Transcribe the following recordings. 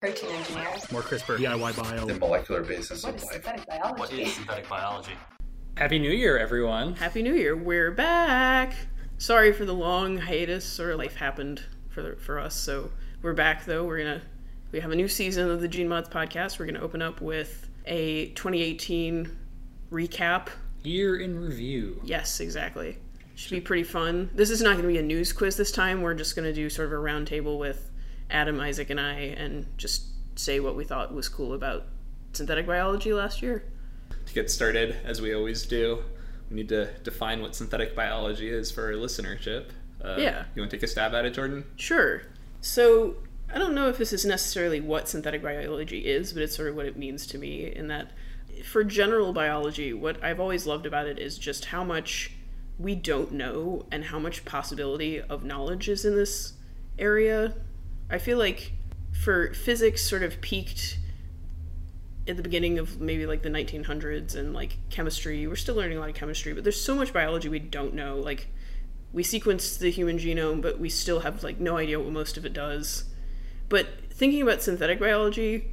Protein engineer. More CRISPR, DIY bio. The molecular basis What of life. synthetic biology? What is synthetic biology? Happy New Year, everyone. Happy New Year. We're back. Sorry for the long hiatus or life happened for the, for us. So we're back though. We're going to we have a new season of the Gene Mods podcast. We're going to open up with a 2018 recap. Year in review. Yes, exactly. Should be pretty fun. This is not going to be a news quiz this time. We're just going to do sort of a roundtable with Adam, Isaac, and I and just say what we thought was cool about synthetic biology last year. to get started, as we always do, we need to define what synthetic biology is for our listenership. Uh, Yeah. You want to take a stab at it, Jordan? Sure. So I don't know if this is necessarily what synthetic biology is, but it's sort of what it means to me. In that, for general biology, what I've always loved about it is just how much we don't know and how much possibility of knowledge is in this area. I feel like for physics, sort of peaked at the beginning of maybe like the 1900s and like chemistry we're still learning a lot of chemistry but there's so much biology we don't know. Like we sequenced the human genome but we still have like no idea what most of it does. But thinking about synthetic biology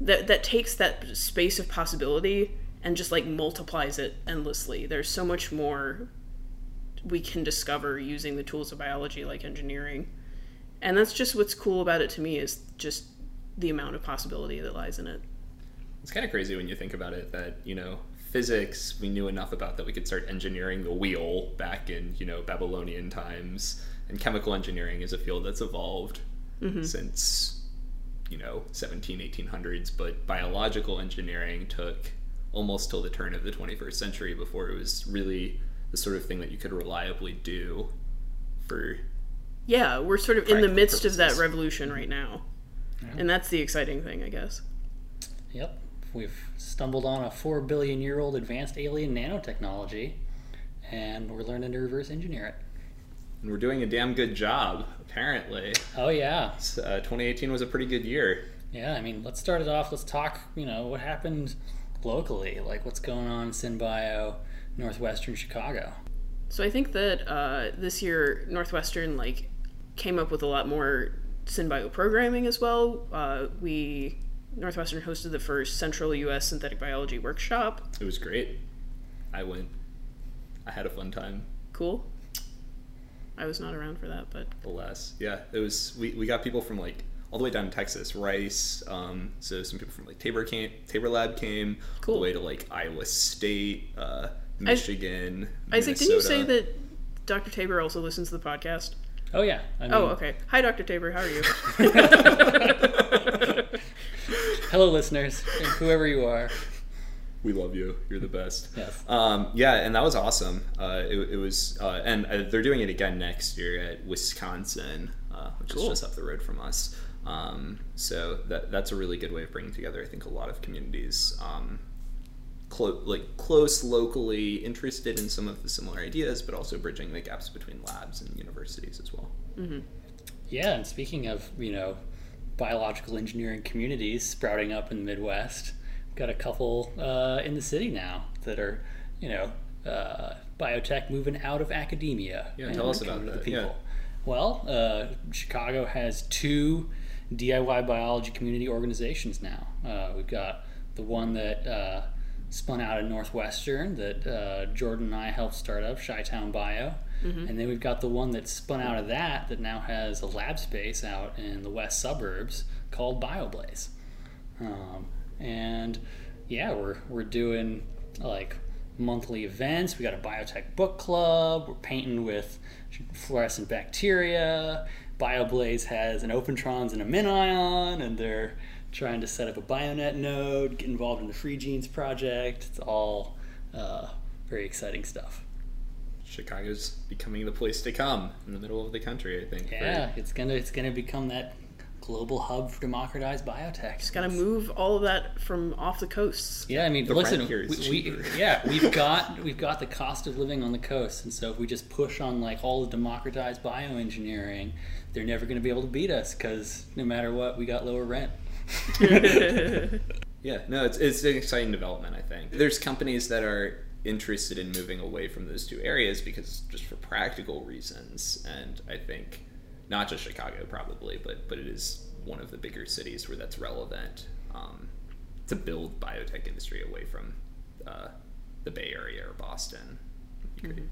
that that takes that space of possibility and just like multiplies it endlessly. There's so much more we can discover using the tools of biology like engineering and that's just what's cool about it to me is just the amount of possibility that lies in it It's kind of crazy when you think about it that, you know, physics we knew enough about that we could start engineering the wheel back in, you know, Babylonian times. And chemical engineering is a field that's evolved mm-hmm. since, you know, 17, 1800s. But biological engineering took almost till the turn of the 21st century before it was really the sort of thing that you could reliably do for Yeah, we're sort of in the Practical midst of that revolution right now. And that's the exciting thing, I guess. Yep. We've stumbled on a 4 billion year old advanced alien nanotechnology, and we're learning to reverse engineer it. and we're doing a damn good job apparently Oh, yeah. uh, 2018 was a pretty good year Yeah, I mean, let's start it off. Let's talk, you know, what happened locally. Like, what's going on in SynBio, Northwestern Chicago. So I think that uh, this year Northwestern like came up with a lot more synbio programming as well. Uh, we Northwestern hosted the first Central U.S. Synthetic Biology workshop. it was great i went i had a fun time Cool. I was not around for that, but alas yeah it was we, we got people from like all the way down to texas rice um, so some people from like tabor came tabor lab came all the way to like iowa state uh, michigan Isaac, did you say that Dr. Tabor also listens to the podcast? Oh, yeah. I mean, Oh, okay. Hi, Dr. Tabor. How are you? Hello, listeners, whoever you are. we love you you're the best Yes. Um, yeah, and that was awesome. Uh, it, it was, uh, and uh, they're doing it again next year at Wisconsin, uh, which Cool. is just up the road from us. Um, so that that's a really good way of bringing together, I think, a lot of communities, um, clo- like close, locally interested in some of the similar ideas, but also bridging the gaps between labs and universities as well. Yeah, and speaking of, you know, biological engineering communities sprouting up in the Midwest, we've got a couple uh, in the city now that are, you know, uh, biotech moving out of academia. Yeah, and tell us about to the that, yeah. Well, uh, Chicago has two DIY biology community organizations now. Uh, we've got the one that uh, spun out of Northwestern that uh, Jordan and I helped start up, Chi-Town Bio. And then we've got the one that spun out of that that now has a lab space out in the west suburbs called BioBlaze. Um, and yeah, we're, we're doing like monthly events. We got a biotech book club. We're painting with fluorescent bacteria. BioBlaze has an Opentrons and a MinIon, and they're trying to set up a Bionet node, get involved in the Free Genes project. It's all uh, very exciting stuff. Chicago's becoming the place to come in the middle of the country, I think. for- Yeah, it's gonna it's gonna become that global hub for democratized biotech. Just gotta move all of that from off the coasts. Yeah, I mean, The listen, rent here is we, we, yeah, we've got we've got the cost of living on the coast, and so if we just push on like all the democratized bioengineering, they're never going to be able to beat us because no matter what, we got lower rent. Yeah, no, it's, it's an exciting development, I think. There's companies that are interested in moving away from those two areas because just for practical reasons. And I think not just Chicago, probably, but, but it is one of the bigger cities where that's relevant um, to build biotech industry away from uh, the Bay Area or Boston. Mm-hmm.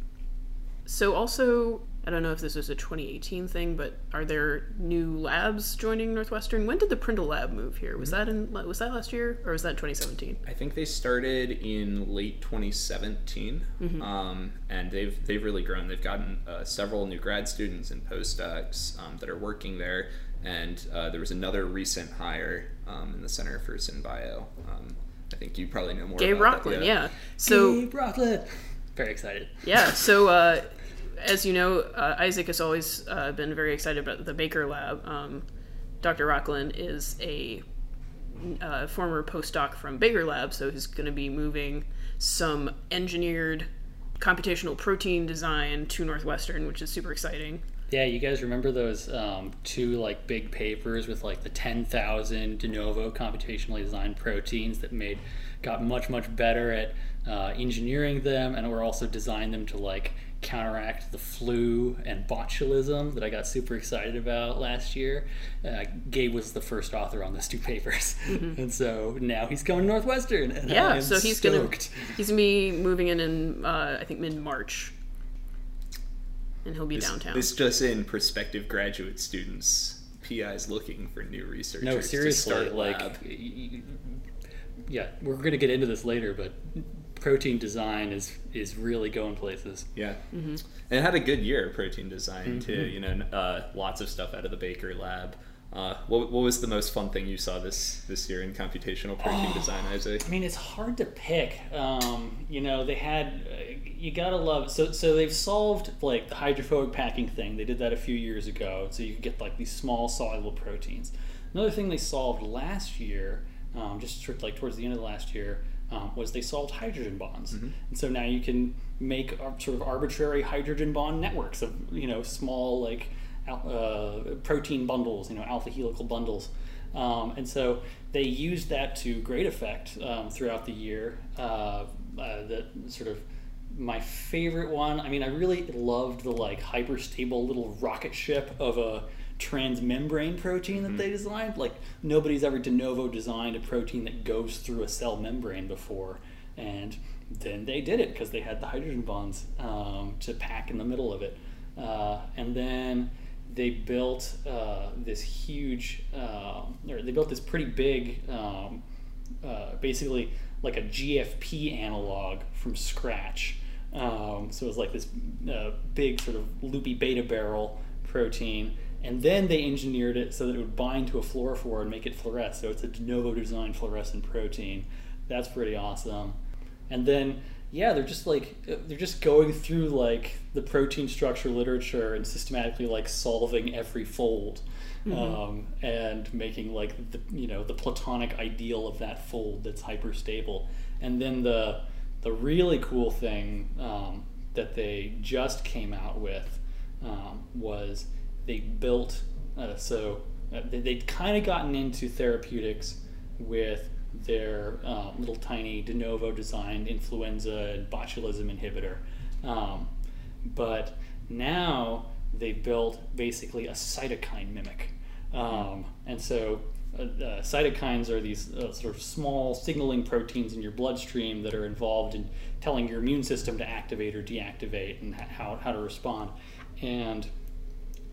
So also, I don't know if this was a 2018 thing, but are there new labs joining Northwestern? When did the Prindle lab move here? Was that in was that last year or was that 2017? I think they started in late 2017, Mm-hmm. um, and they've they've really grown. They've gotten uh, several new grad students and postdocs um, that are working there, and uh, there was another recent hire um, in the Center for SynBio. Um, I think you probably know more. Gabe about that, Rocklin, yeah. So Gabe Rocklin. Very excited. yeah, so uh, as you know, uh, Isaac has always uh, been very excited about the Baker Lab. Um, Dr. Rocklin is a uh, former postdoc from Baker Lab, so he's going to be moving some engineered computational protein design to Northwestern, which is super exciting. Yeah, you guys remember those um, two like big papers with like the ten thousand de novo computationally designed proteins that made got much much better at uh, engineering them, and were also designed them to like counteract the flu and botulism that I got super excited about last year. Uh, Gabe was the first author on those two papers, and so now he's going to Northwestern. And I Yeah, am so he's stoked. gonna he's gonna be moving in in uh, I think mid March, and he'll be This, downtown. this just in prospective graduate students. PI's looking for new researchers. No, to seriously, start like, lab. y- y- yeah, we're gonna get into this later, but protein design is is really going places. Yeah, Mm-hmm. and it had a good year protein design too. You know, uh, lots of stuff out of the Baker lab. Uh, what, what was the most fun thing you saw this this year in computational protein design, Isaac? I mean, it's hard to pick. Um, you know, they had uh, you gotta love so so they've solved like the hydrophobic packing thing. They did that a few years ago, so you could get like these small soluble proteins. Another thing they solved last year, um, just sort of like towards the end of last year, um, was they solved hydrogen bonds, and so now you can make sort of arbitrary hydrogen bond networks of you know small like uh, protein bundles, you know alpha helical bundles. Um, and so they used that to great effect um, throughout the year. Uh, uh, the sort of my favorite one. I mean, I really loved the like hyperstable little rocket ship of a transmembrane protein that they designed. Like nobody's ever de novo designed a protein that goes through a cell membrane before, and then they did it because they had the hydrogen bonds um, to pack in the middle of it, uh, and then they built uh, this huge, uh, or they built this pretty big, um, uh, basically like a GFP analog from scratch. Um, so it was like this uh, big sort of loopy beta barrel protein, and then they engineered it so that it would bind to a fluorophore and make it fluoresce. So it's a de novo designed fluorescent protein. That's pretty awesome. And then yeah, they're just like they're just going through like the protein structure literature and systematically like solving every fold. Um, and making like the you know the platonic ideal of that fold that's hyperstable, and then the the really cool thing um, that they just came out with um, was they built uh, so uh, they, they'd kind of gotten into therapeutics with their uh, little tiny de novo designed influenza and botulism inhibitor um, but now they built basically a cytokine mimic um, and so uh, uh, cytokines are these uh, sort of small signaling proteins in your bloodstream that are involved in telling your immune system to activate or deactivate and how, how to respond. And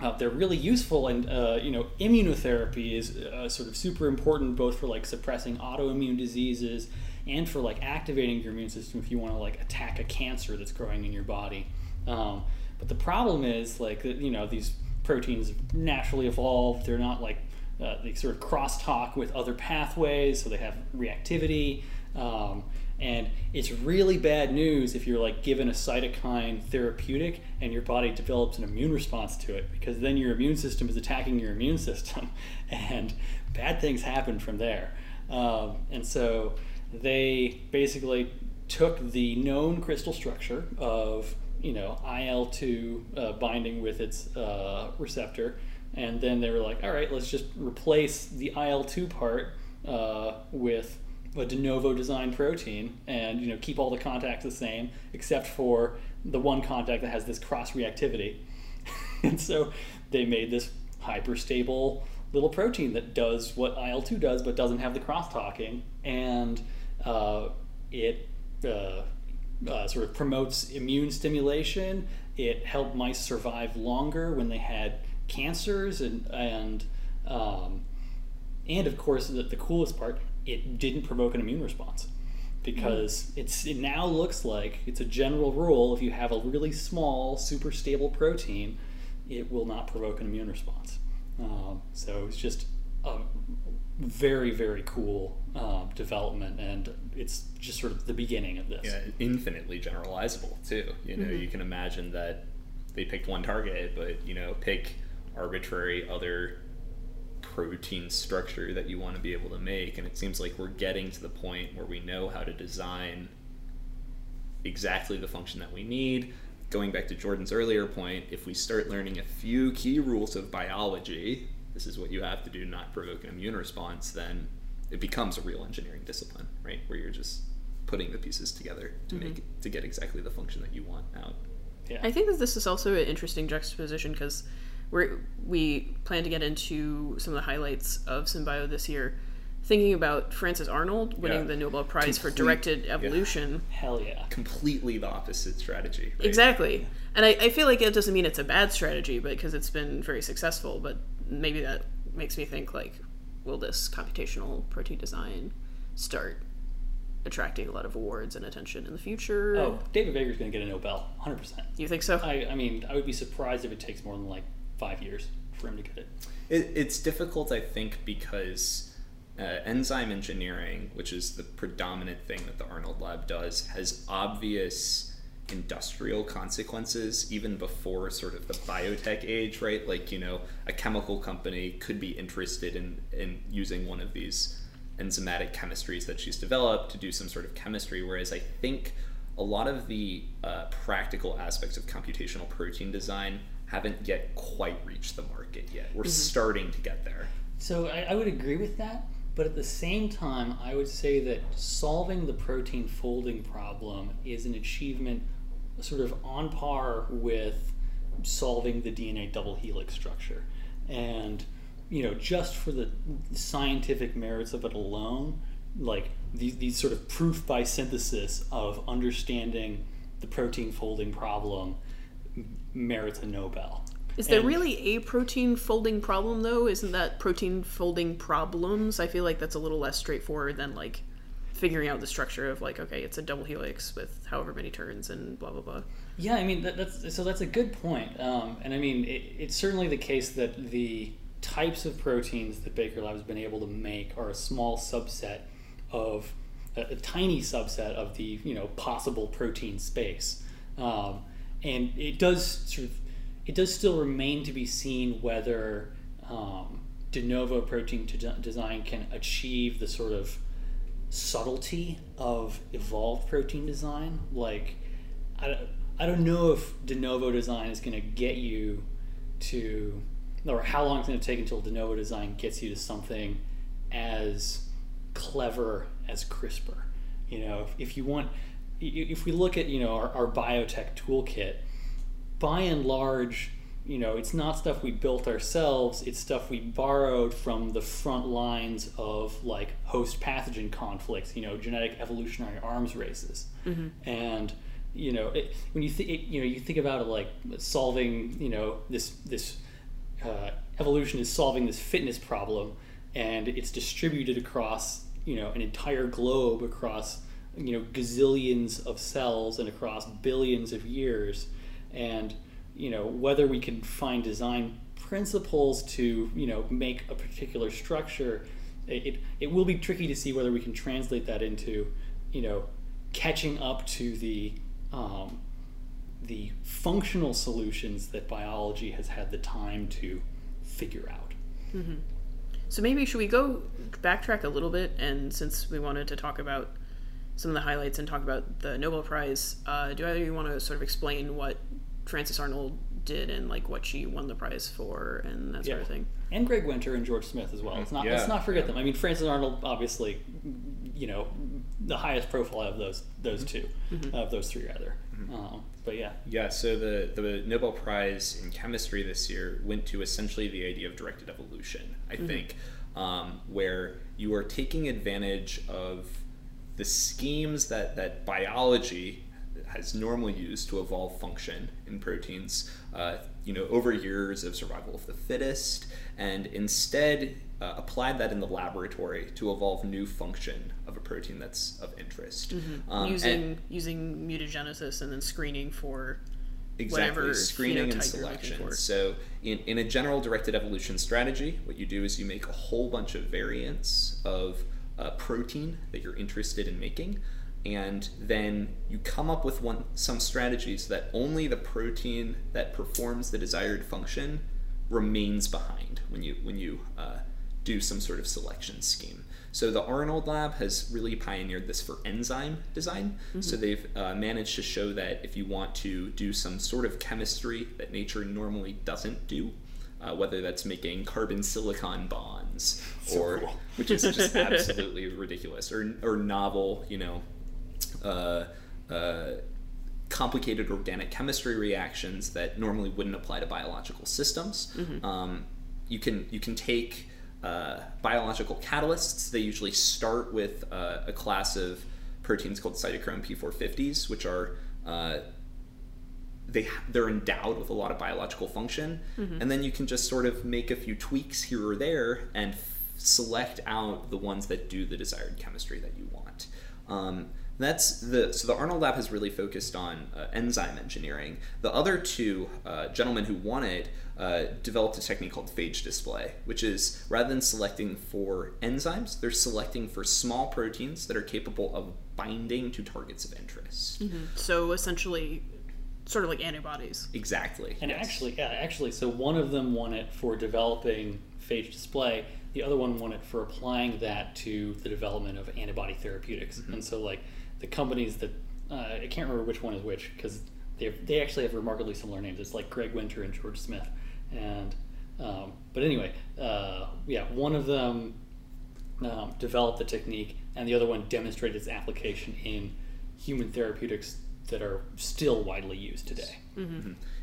uh, they're really useful, and uh, you know, immunotherapy is uh, sort of super important both for like suppressing autoimmune diseases and for like activating your immune system if you want to like attack a cancer that's growing in your body. Um, but the problem is like you know these proteins naturally evolved. They're not like uh, they sort of crosstalk with other pathways, so they have reactivity. Um, and it's really bad news if you're like given a cytokine therapeutic and your body develops an immune response to it, because then your immune system is attacking your immune system, and bad things happen from there. Um, and so they basically took the known crystal structure of you know IL two uh, binding with its uh, receptor, and then they were like, all right, let's just replace the IL two part uh, with a de novo design protein, and you know keep all the contacts the same except for the one contact that has this cross reactivity. and so they made this hyperstable little protein that does what IL two does, but doesn't have the crosstalking, and uh, it uh, uh, sort of promotes immune stimulation. It helped mice survive longer when they had cancers, and and um, and of course the, the coolest part, it didn't provoke an immune response. Because it's it now looks like it's a general rule if you have a really small super stable protein it will not provoke an immune response. Um, so it's just a very very cool um, development and it's just sort of the beginning of this. Yeah, infinitely generalizable too. You know, you can imagine that they picked one target, but you know, pick arbitrary other protein structure that you want to be able to make, and it seems like we're getting to the point where we know how to design exactly the function that we need. Going back to Jordan's earlier point, if we start learning a few key rules of biology, this is what you have to do, not provoke an immune response, then it becomes a real engineering discipline, right? Where you're just putting the pieces together to make mm-hmm. to get exactly the function that you want out. yeah I think that this is also an interesting juxtaposition because we we plan to get into some of the highlights of Symbio this year, thinking about Francis Arnold winning Yeah. the Nobel Prize for directed evolution. hell yeah Completely the opposite strategy. Right? Exactly. And I, I feel like it doesn't mean it's a bad strategy, but because it's been very successful. But maybe that makes me think like, will this computational protein design start attracting a lot of awards and attention in the future? oh david baker's going to get a nobel 100% you think so? I, I mean i would be surprised if it takes more than like five years for him to get it It, it's difficult, I think, because uh, enzyme engineering, which is the predominant thing that the Arnold Lab does, has obvious industrial consequences even before sort of the biotech age, right? Like, you know, a chemical company could be interested in, in using one of these enzymatic chemistries that she's developed to do some sort of chemistry, whereas I think a lot of the uh, practical aspects of computational protein design haven't yet quite reached the market yet. We're mm-hmm. starting to get there. So I, I would agree with that, but at the same time, I would say that solving the protein folding problem is an achievement sort of on par with solving the DNA double helix structure. And, you know, just for the scientific merits of it alone, like these, these sort of proof by synthesis of understanding the protein folding problem merits a Nobel. Is there And- really a protein folding problem though? Isn't that protein folding problems? I feel like that's a little less straightforward than like figuring out the structure of like okay, it's a double helix with however many turns and blah blah blah. Yeah, I mean that, that's so that's a good point, um, and I mean it, it's certainly the case that the types of proteins that Baker Lab has been able to make are a small subset of a, a tiny subset of the you know possible protein space, um, and it does sort of it does still remain to be seen whether um, de novo protein to design can achieve the sort of subtlety of evolved protein design. Like, I, don't- I don't know if de novo design is going to get you to, or how long it's going to take until de novo design gets you to something as clever as CRISPR. You know, if, if you want, if we look at, you know, our, our biotech toolkit, by and large, you know, it's not stuff we built ourselves. It's stuff we borrowed from the front lines of like host pathogen conflicts. You know, genetic evolutionary arms races, and you know, it, when you think, you know, you think about it like solving, you know, this this uh, evolution is solving this fitness problem, and it's distributed across, you know, an entire globe across, you know, gazillions of cells and across billions of years. And you know whether we can find design principles to you know make a particular structure it, it, will be tricky to see whether we can translate that into you know catching up to the um, the functional solutions that biology has had the time to figure out. So maybe should we go backtrack a little bit and since we wanted to talk about some of the highlights and talk about the Nobel Prize, uh, do either of you want to sort of explain what Frances Arnold did and like what she won the prize for and that sort of thing? and Greg Winter and George Smith as well. Let's not let's not forget them. I mean, Francis Arnold, obviously, you know, the highest profile of those those 2 of those three rather. Um, but yeah, Yeah, so the, the Nobel Prize in chemistry this year went to essentially the idea of directed evolution, I think, um, where you are taking advantage of the schemes that, that biology has normally used to evolve function in proteins, uh, you know, over years of survival of the fittest, and instead uh, applied that in the laboratory to evolve new function of a protein that's of interest. Um, and- using using mutagenesis and then screening for exactly screening and selection for. so in, in a general directed evolution strategy what you do is you make a whole bunch of variants of a protein that you're interested in making and then you come up with one some strategies that only the protein that performs the desired function remains behind when you when you uh, do some sort of selection scheme. So the Arnold lab has really pioneered this for enzyme design. So they've uh, managed to show that if you want to do some sort of chemistry that nature normally doesn't do, uh, whether that's making carbon silicon bonds or cool. which is just absolutely ridiculous or or novel, you know, uh, uh, complicated organic chemistry reactions that normally wouldn't apply to biological systems. Um, you can you can take uh, biological catalysts. They usually start with uh, a class of proteins called cytochrome P450s, which are uh, they they're endowed with a lot of biological function, and then you can just sort of make a few tweaks here or there and f- select out the ones that do the desired chemistry that you want. Um, that's the so the Arnold Lab has really focused on uh, enzyme engineering. The other two uh, gentlemen who won it uh, developed a technique called phage display, which is rather than selecting for enzymes, they're selecting for small proteins that are capable of binding to targets of interest. so essentially sort of like antibodies. Exactly. and yes. actually, yeah, actually, so one of them won it for developing phage display. The other one won it for applying that to the development of antibody therapeutics. Mm-hmm. And so, like the companies that uh, I can't remember which one is which because they they actually have remarkably similar names. It's like Greg Winter and George Smith. And um, but anyway, uh, yeah, one of them um, developed the technique, and the other one demonstrated its application in human therapeutics that are still widely used today.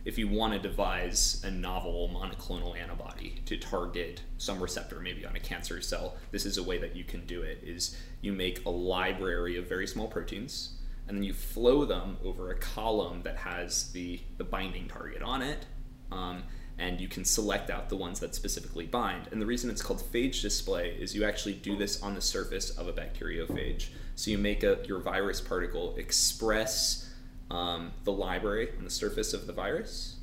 if you want to devise a novel monoclonal antibody to target some receptor maybe on a cancer cell this is a way that you can do it is you make a library of very small proteins and then you flow them over a column that has the, the binding target on it um, and you can select out the ones that specifically bind. And the reason it's called phage display is you actually do this on the surface of a bacteriophage. So you make a, your virus particle express um, the library on the surface of the virus.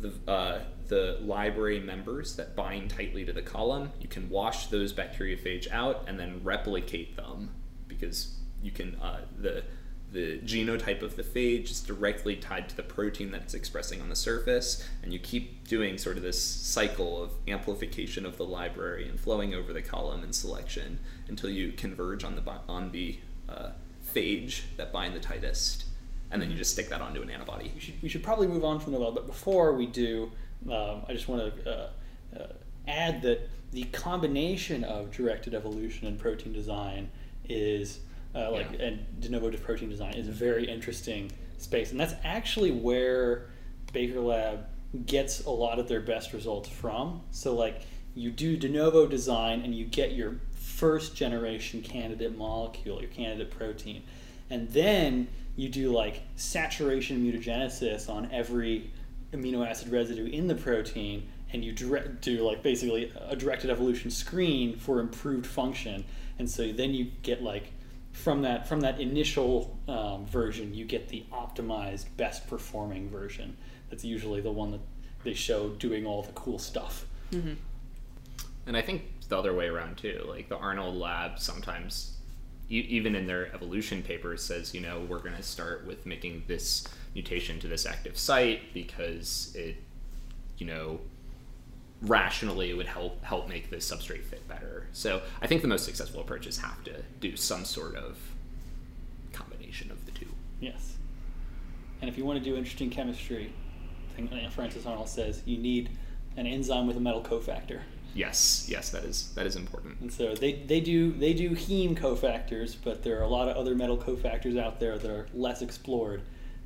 The, uh, the library members that bind tightly to the column, you can wash those bacteriophage out and then replicate them because you can uh, the the genotype of the phage is directly tied to the protein that it's expressing on the surface, and you keep doing sort of this cycle of amplification of the library and flowing over the column and selection until you converge on the on the uh, phage that bind the tightest, and then you just stick that onto an antibody. we should, we should probably move on from the well, but before we do, um, I just want to uh, uh, add that the combination of directed evolution and protein design is uh, like Yeah. and de novo protein design is a very interesting space, and that's actually where Baker Lab gets a lot of their best results from. So like you do de novo design and you get your first generation candidate molecule, your candidate protein, and then you do like saturation mutagenesis on every amino acid residue in the protein and you direct, do like basically a directed evolution screen for improved function. And so then you get like from that from that initial um, version you get the optimized best performing version. That's usually the one that they show doing all the cool stuff. And I think the other way around too. Like the Arnold lab sometimes, even in their evolution papers, says, you know, we're going to start with making this mutation to this active site because it, you know, rationally would help help make this substrate fit better. So I think the most successful approaches have to do some sort of combination of the two. yes and if you want to do interesting chemistry I think francis arnold says you need an enzyme with a metal cofactor Yes, yes, that is that is important. And so they, they do they do heme cofactors, but there are a lot of other metal cofactors out there that are less explored.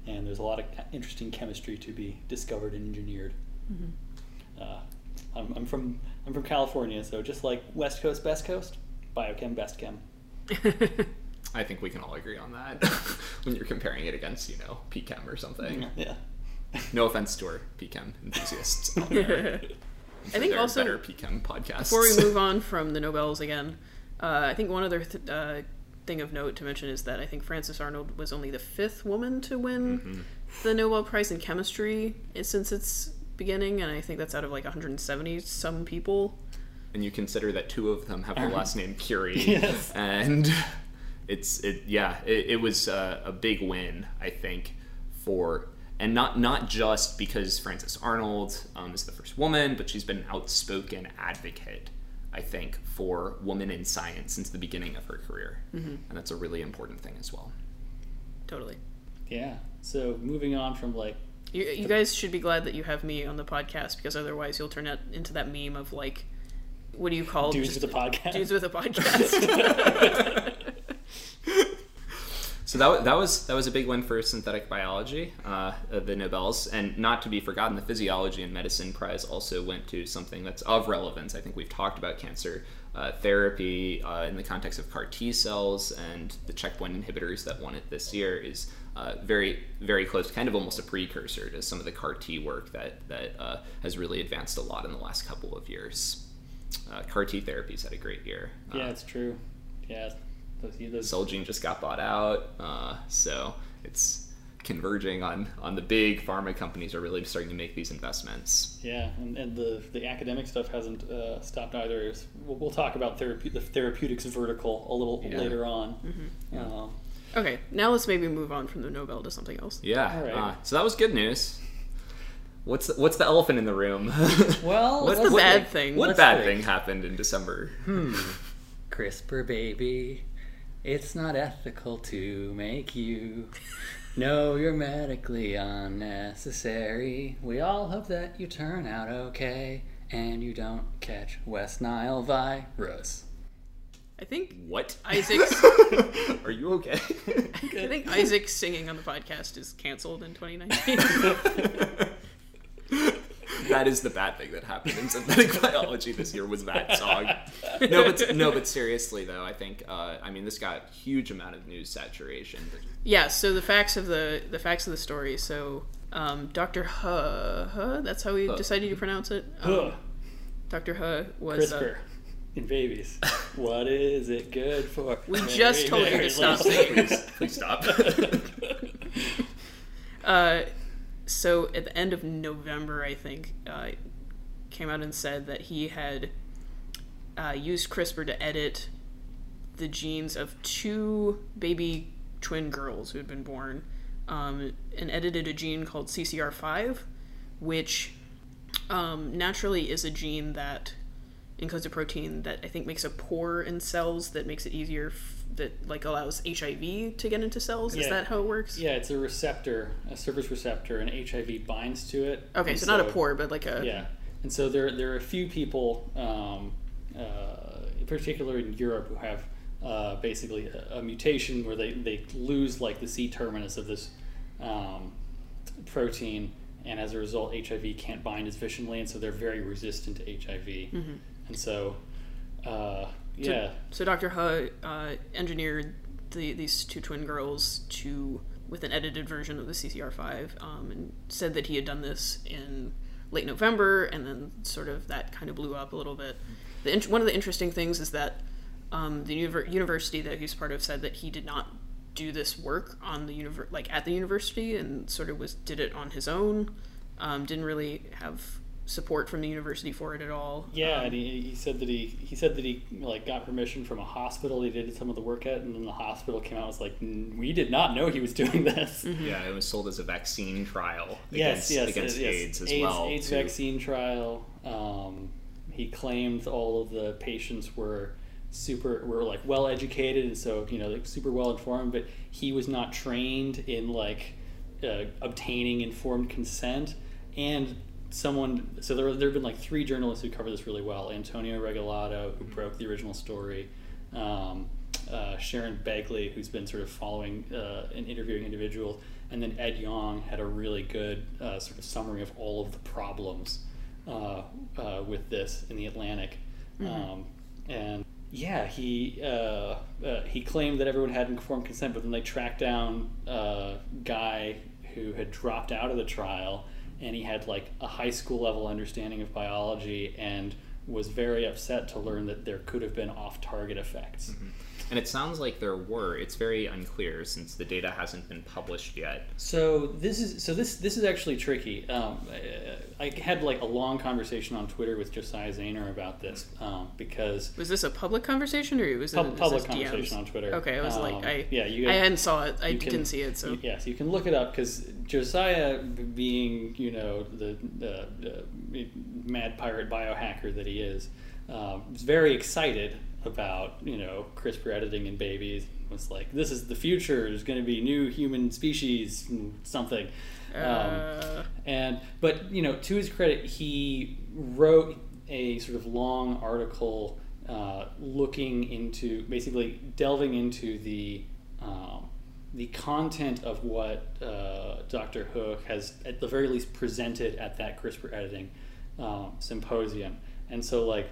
and there's a lot of interesting chemistry to be discovered and engineered. Uh, I'm, I'm from I'm from California, so just like West Coast, Best Coast, biochem, best chem. I think we can all agree on that when you're comparing it against, you know, PChem or something. Yeah. No offense to our PChem enthusiasts out there. I think There also better PChem podcasts. before we move on from the Nobels again, uh, I think one other th- uh, thing of note to mention is that I think Frances Arnold was only the fifth woman to win Mm-hmm. the Nobel Prize in Chemistry since its beginning, and I think that's out of like 170 some people. and you consider that two of them have the last name Curie, Yes. and it's it yeah it, it was a, a big win I think for and not not just because Frances Arnold um, is the first woman, but she's been an outspoken advocate I think for women in science since the beginning of her career, and that's a really important thing as well. Totally. Yeah. So moving on from like You, you guys should be glad that you have me on the podcast because otherwise you'll turn it into that meme of like, what do you call dudes just- with a podcast. dudes with a podcast? So that, that was that was a big win for synthetic biology, uh, uh, the Nobels, and not to be forgotten, the physiology and medicine prize also went to something that's of relevance. I think we've talked about cancer uh, therapy uh, in the context of CAR T cells and the checkpoint inhibitors that won it this year is uh, very very close, kind of almost a precursor to some of the CAR T work that that uh, has really advanced a lot in the last couple of years. Uh, CAR T therapies had a great year. Uh, yeah, it's true. Yeah. Those, those, Celgene just got bought out, uh, so it's converging on on the big pharma companies are really starting to make these investments. Yeah, and, and the the academic stuff hasn't uh, stopped either. We'll, we'll talk about therape- the therapeutics vertical a little Yeah. later on. Um, okay, now let's maybe move on from the Nobel to something else. Yeah, All right. uh, so that was good news. What's the, what's the elephant in the room? well, What's the what- bad thing? What Let's bad think. thing happened in December? Hmm. CRISPR baby, it's not ethical to make you. know you're medically unnecessary. We all hope that you turn out okay and you don't catch West Nile virus. I think What? Isaac's. Are you okay? I think Isaac's singing on the podcast is canceled in 2019. that is the bad thing that happened in synthetic biology this year was that song. No, but no, but seriously though, I think uh, I mean this got huge amount of news saturation. yeah. So the facts of the the facts of the story. So um, Dr. Huh, huh, that's how we Huh. decided to pronounce it. Huh. Um, Dr. Huh was. CRISPR Uh, in babies. what is it good for? We just told you to very stop little. Please, please stop. uh, so at the end of November, I think, uh, came out and said that he had uh, used CRISPR to edit the genes of two baby twin girls who had been born, um, and edited a gene called CCR5, which um, naturally is a gene that encodes a protein that I think makes a pore in cells that makes it easier that like allows HIV to get into cells. Is that how it works? Yeah, it's a receptor, a surface receptor, and HIV binds to it. Okay, And so, not a pore, but like a Yeah, and so there there are a few people, um, uh, in particular in Europe, who have uh, basically a, a mutation where they, they lose like the C terminus of this um, protein, and as a result, HIV can't bind as efficiently, and so they're very resistant to HIV. And so, uh, yeah, So Dr. Huh uh, engineered the, these two twin girls to with an edited version of the CCR5, um, and said that he had done this in late November, and then sort of that kind of blew up a little bit. The int- one of the interesting things is that um, the univer- university that he's part of said that he did not do this work on the univer- like at the university, and sort of was did it on his own. Um, didn't really have support from the university for it at all. Yeah, Um, and he, he said that he he said that he like got permission from a hospital he did some of the work at, and then the hospital came out and was like, "Mm, we did not know he was doing this. yeah, it was sold as a vaccine trial Yes, against, yes, against yes. AIDS as AIDS, well. AIDS too. vaccine trial. Um, he claimed all of the patients were super were like well educated and so you know like super well informed, but he was not trained in like uh, obtaining informed consent and someone so there, there have been like three journalists who cover this really well. Antonio regalado who broke the original story. Um, uh, Sharon Begley, who's been sort of following uh, and interviewing individuals, and then Ed Yong had a really good uh, sort of summary of all of the problems uh, uh, with this in the Atlantic, um, and yeah, he uh, uh, he claimed that everyone had informed consent, but then they tracked down a guy who had dropped out of the trial, and he had like a high school level understanding of biology, and was very upset to learn that there could have been off target effects. Mm-hmm. And it sounds like there were. It's very unclear since the data hasn't been published yet. So this is so this this is actually tricky. Um, I, I had like a long conversation on Twitter with Josiah Zahner about this um, because Was this a public conversation or was it pub- was public this DMs? conversation on Twitter. Okay, I was like, Um, I yeah, you I guys- hadn't saw it. I can- didn't see it, so you- yes, you can look it up because Josiah, being you know the, the, the mad pirate biohacker that he is, um, was very excited about you know CRISPR editing in babies. Was like, this is the future. There's going to be new human species, and something. Um, uh, and but you know, to his credit, he wrote a sort of long article uh, looking into basically delving into the um, the content of what uh, Dr. Hook has at the very least presented at that CRISPR editing um, symposium. And so like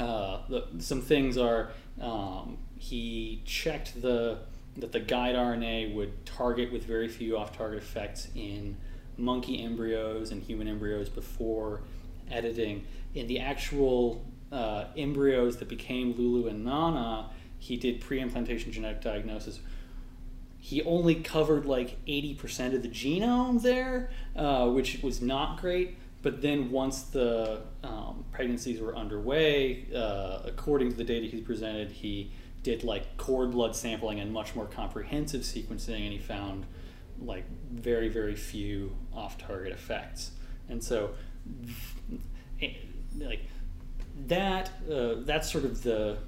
uh, the, some things are um, he checked the that the guide RNA would target with very few off-target effects in monkey embryos and human embryos before editing. In the actual uh, embryos that became Lulu and Nana, he did pre-implantation genetic diagnosis. He only covered like 80% of the genome there, uh, which was not great. But then once the um, pregnancies were underway, uh, according to the data he presented, he did like cord blood sampling and much more comprehensive sequencing, and he found like very very few off-target effects. And so, eh, like that, uh, that's sort of the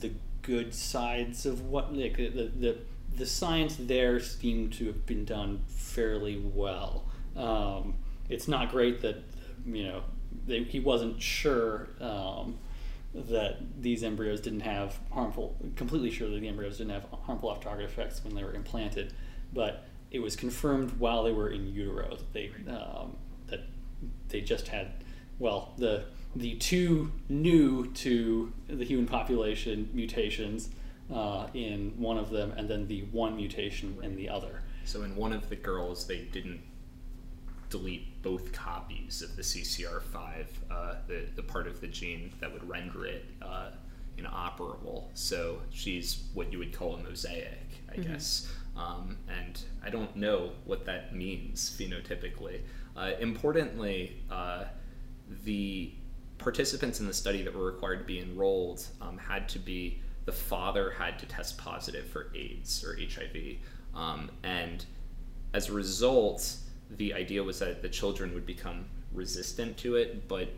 the good sides of what like the the the science there seemed to have been done fairly well. Um, it's not great that you know they, he wasn't sure um, that these embryos didn't have harmful, completely sure that the embryos didn't have harmful off-target effects when they were implanted, but it was confirmed while they were in utero that they um, that they just had well the the two new to the human population mutations uh, in one of them, and then the one mutation in the other. So in one of the girls, they didn't delete both copies of the CCR5, uh, the, the part of the gene that would render it uh, inoperable. So she's what you would call a mosaic, I guess. Um, and I don't know what that means phenotypically. Uh, importantly, uh, the participants in the study that were required to be enrolled um, had to be the father had to test positive for AIDS or HIV, um, and as a result, the idea was that the children would become resistant to it. But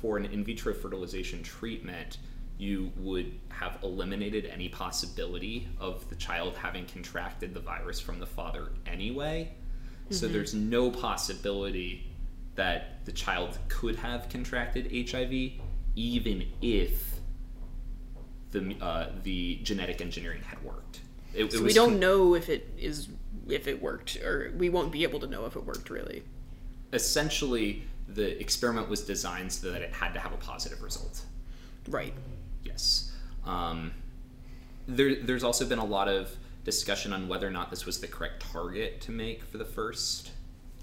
for an in vitro fertilization treatment, you would have eliminated any possibility of the child having contracted the virus from the father anyway. So there's no possibility that the child could have contracted HIV, even if the uh, the genetic engineering had worked. It, it so we don't con- know if it is if it worked, or we won't be able to know if it worked really. essentially the experiment was designed so that it had to have a positive result. Right. Yes. Um, there, there's also been a lot of discussion on whether or not this was the correct target to make for the first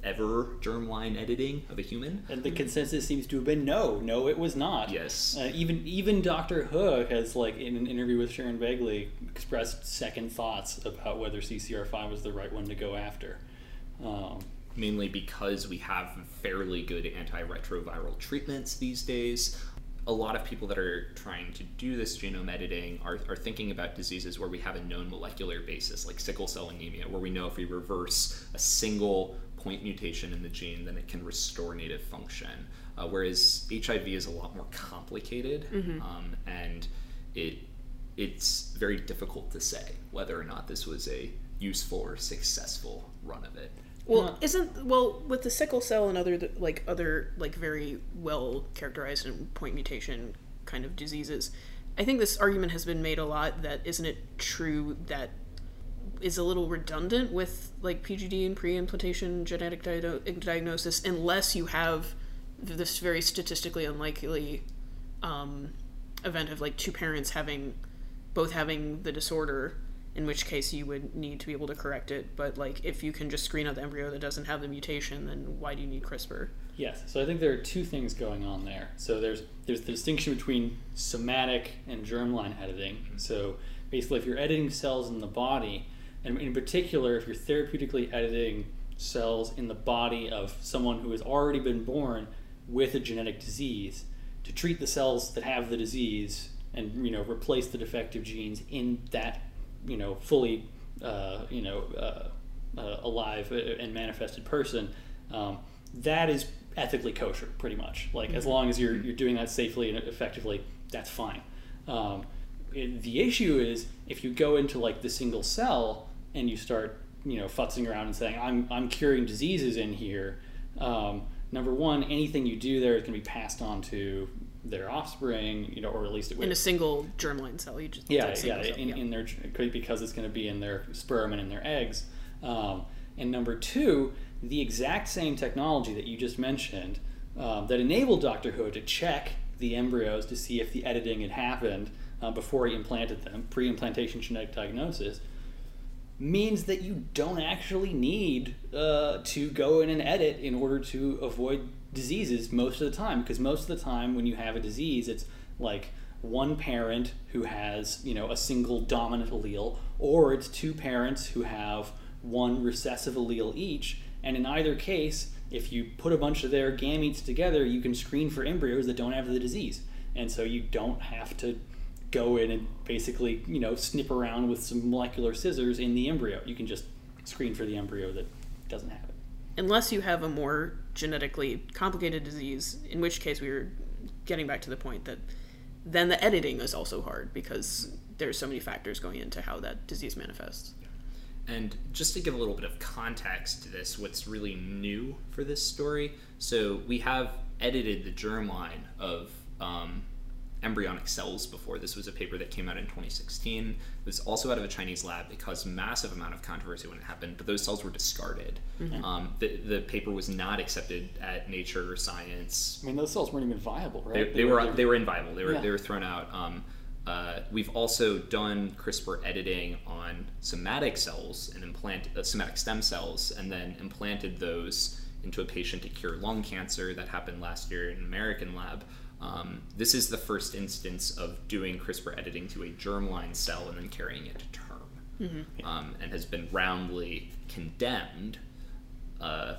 ever germline editing of a human. And the consensus seems to have been no, no, it was not. Yes. Uh, even even Doctor Hook has, like, in an interview with Sharon Begley, expressed second thoughts about whether CCR5 was the right one to go after. Um, mainly because we have fairly good antiretroviral treatments these days. A lot of people that are trying to do this genome editing are, are thinking about diseases where we have a known molecular basis, like sickle cell anemia, where we know if we reverse a single point mutation in the gene, then it can restore native function. Uh, whereas HIV is a lot more complicated, um, and it it's very difficult to say whether or not this was a useful or successful run of it. Well, Yeah. isn't well with the sickle cell and other like other like very well characterized and point mutation kind of diseases? I think this argument has been made a lot that isn't it true that is a little redundant with like PGD and pre-implantation genetic di- diagnosis unless you have this very statistically unlikely um, event of like two parents having both having the disorder in which case you would need to be able to correct it but like if you can just screen out the embryo that doesn't have the mutation then why do you need CRISPR Yes. So I think there are two things going on there. So there's there's the distinction between somatic and germline editing. So basically, if you're editing cells in the body, and in particular, if you're therapeutically editing cells in the body of someone who has already been born with a genetic disease, to treat the cells that have the disease and you know replace the defective genes in that you know fully uh, you know uh, uh, alive and manifested person. Um, that is ethically kosher, pretty much. Like as long as you're you're doing that safely and effectively, that's fine. Um, the issue is if you go into like the single cell and you start you know futzing around and saying I'm I'm curing diseases in here. Um, number one, anything you do there is going to be passed on to their offspring, you know, or at least it in a single germline cell. You just yeah, yeah, single cell, in, in their because it's going to be in their sperm and in their eggs. Um, and number two, the exact same technology that you just mentioned um, that enabled Dr. Ho to check the embryos to see if the editing had happened uh, before he implanted them, pre-implantation genetic diagnosis, means that you don't actually need uh, to go in and edit in order to avoid diseases most of the time. Because most of the time, when you have a disease, it's like one parent who has you know a single dominant allele, or it's two parents who have one recessive allele each. And in either case, if you put a bunch of their gametes together, you can screen for embryos that don't have the disease. And so you don't have to go in and basically, you know, snip around with some molecular scissors in the embryo. You can just screen for the embryo that doesn't have it. Unless you have a more genetically complicated disease, in which case we were getting back to the point that then the editing is also hard because there's so many factors going into how that disease manifests. And just to give a little bit of context to this, what's really new for this story? So we have edited the germline of um, embryonic cells before. This was a paper that came out in 2016. It was also out of a Chinese lab. It caused massive amount of controversy when it happened, but those cells were discarded. Mm-hmm. Um, the, the paper was not accepted at Nature or Science. I mean, those cells weren't even viable, right? They, they, they were, were, they were inviable. They were yeah. they were thrown out. Um, uh, we've also done CRISPR editing on somatic cells and implant uh, somatic stem cells, and then implanted those into a patient to cure lung cancer. That happened last year in an American lab. Um, this is the first instance of doing CRISPR editing to a germline cell and then carrying it to term, mm-hmm. um, and has been roundly condemned. Uh,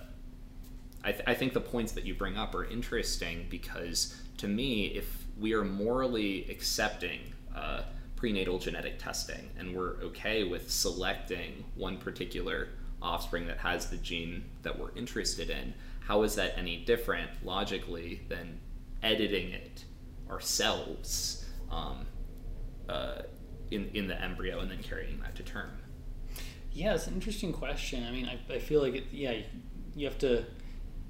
I, th- I think the points that you bring up are interesting because to me, if we are morally accepting uh, prenatal genetic testing and we're okay with selecting one particular offspring that has the gene that we're interested in, how is that any different logically than editing it ourselves um, uh, in, in the embryo and then carrying that to term? Yeah, it's an interesting question. I mean, I, I feel like, it, yeah, you have to,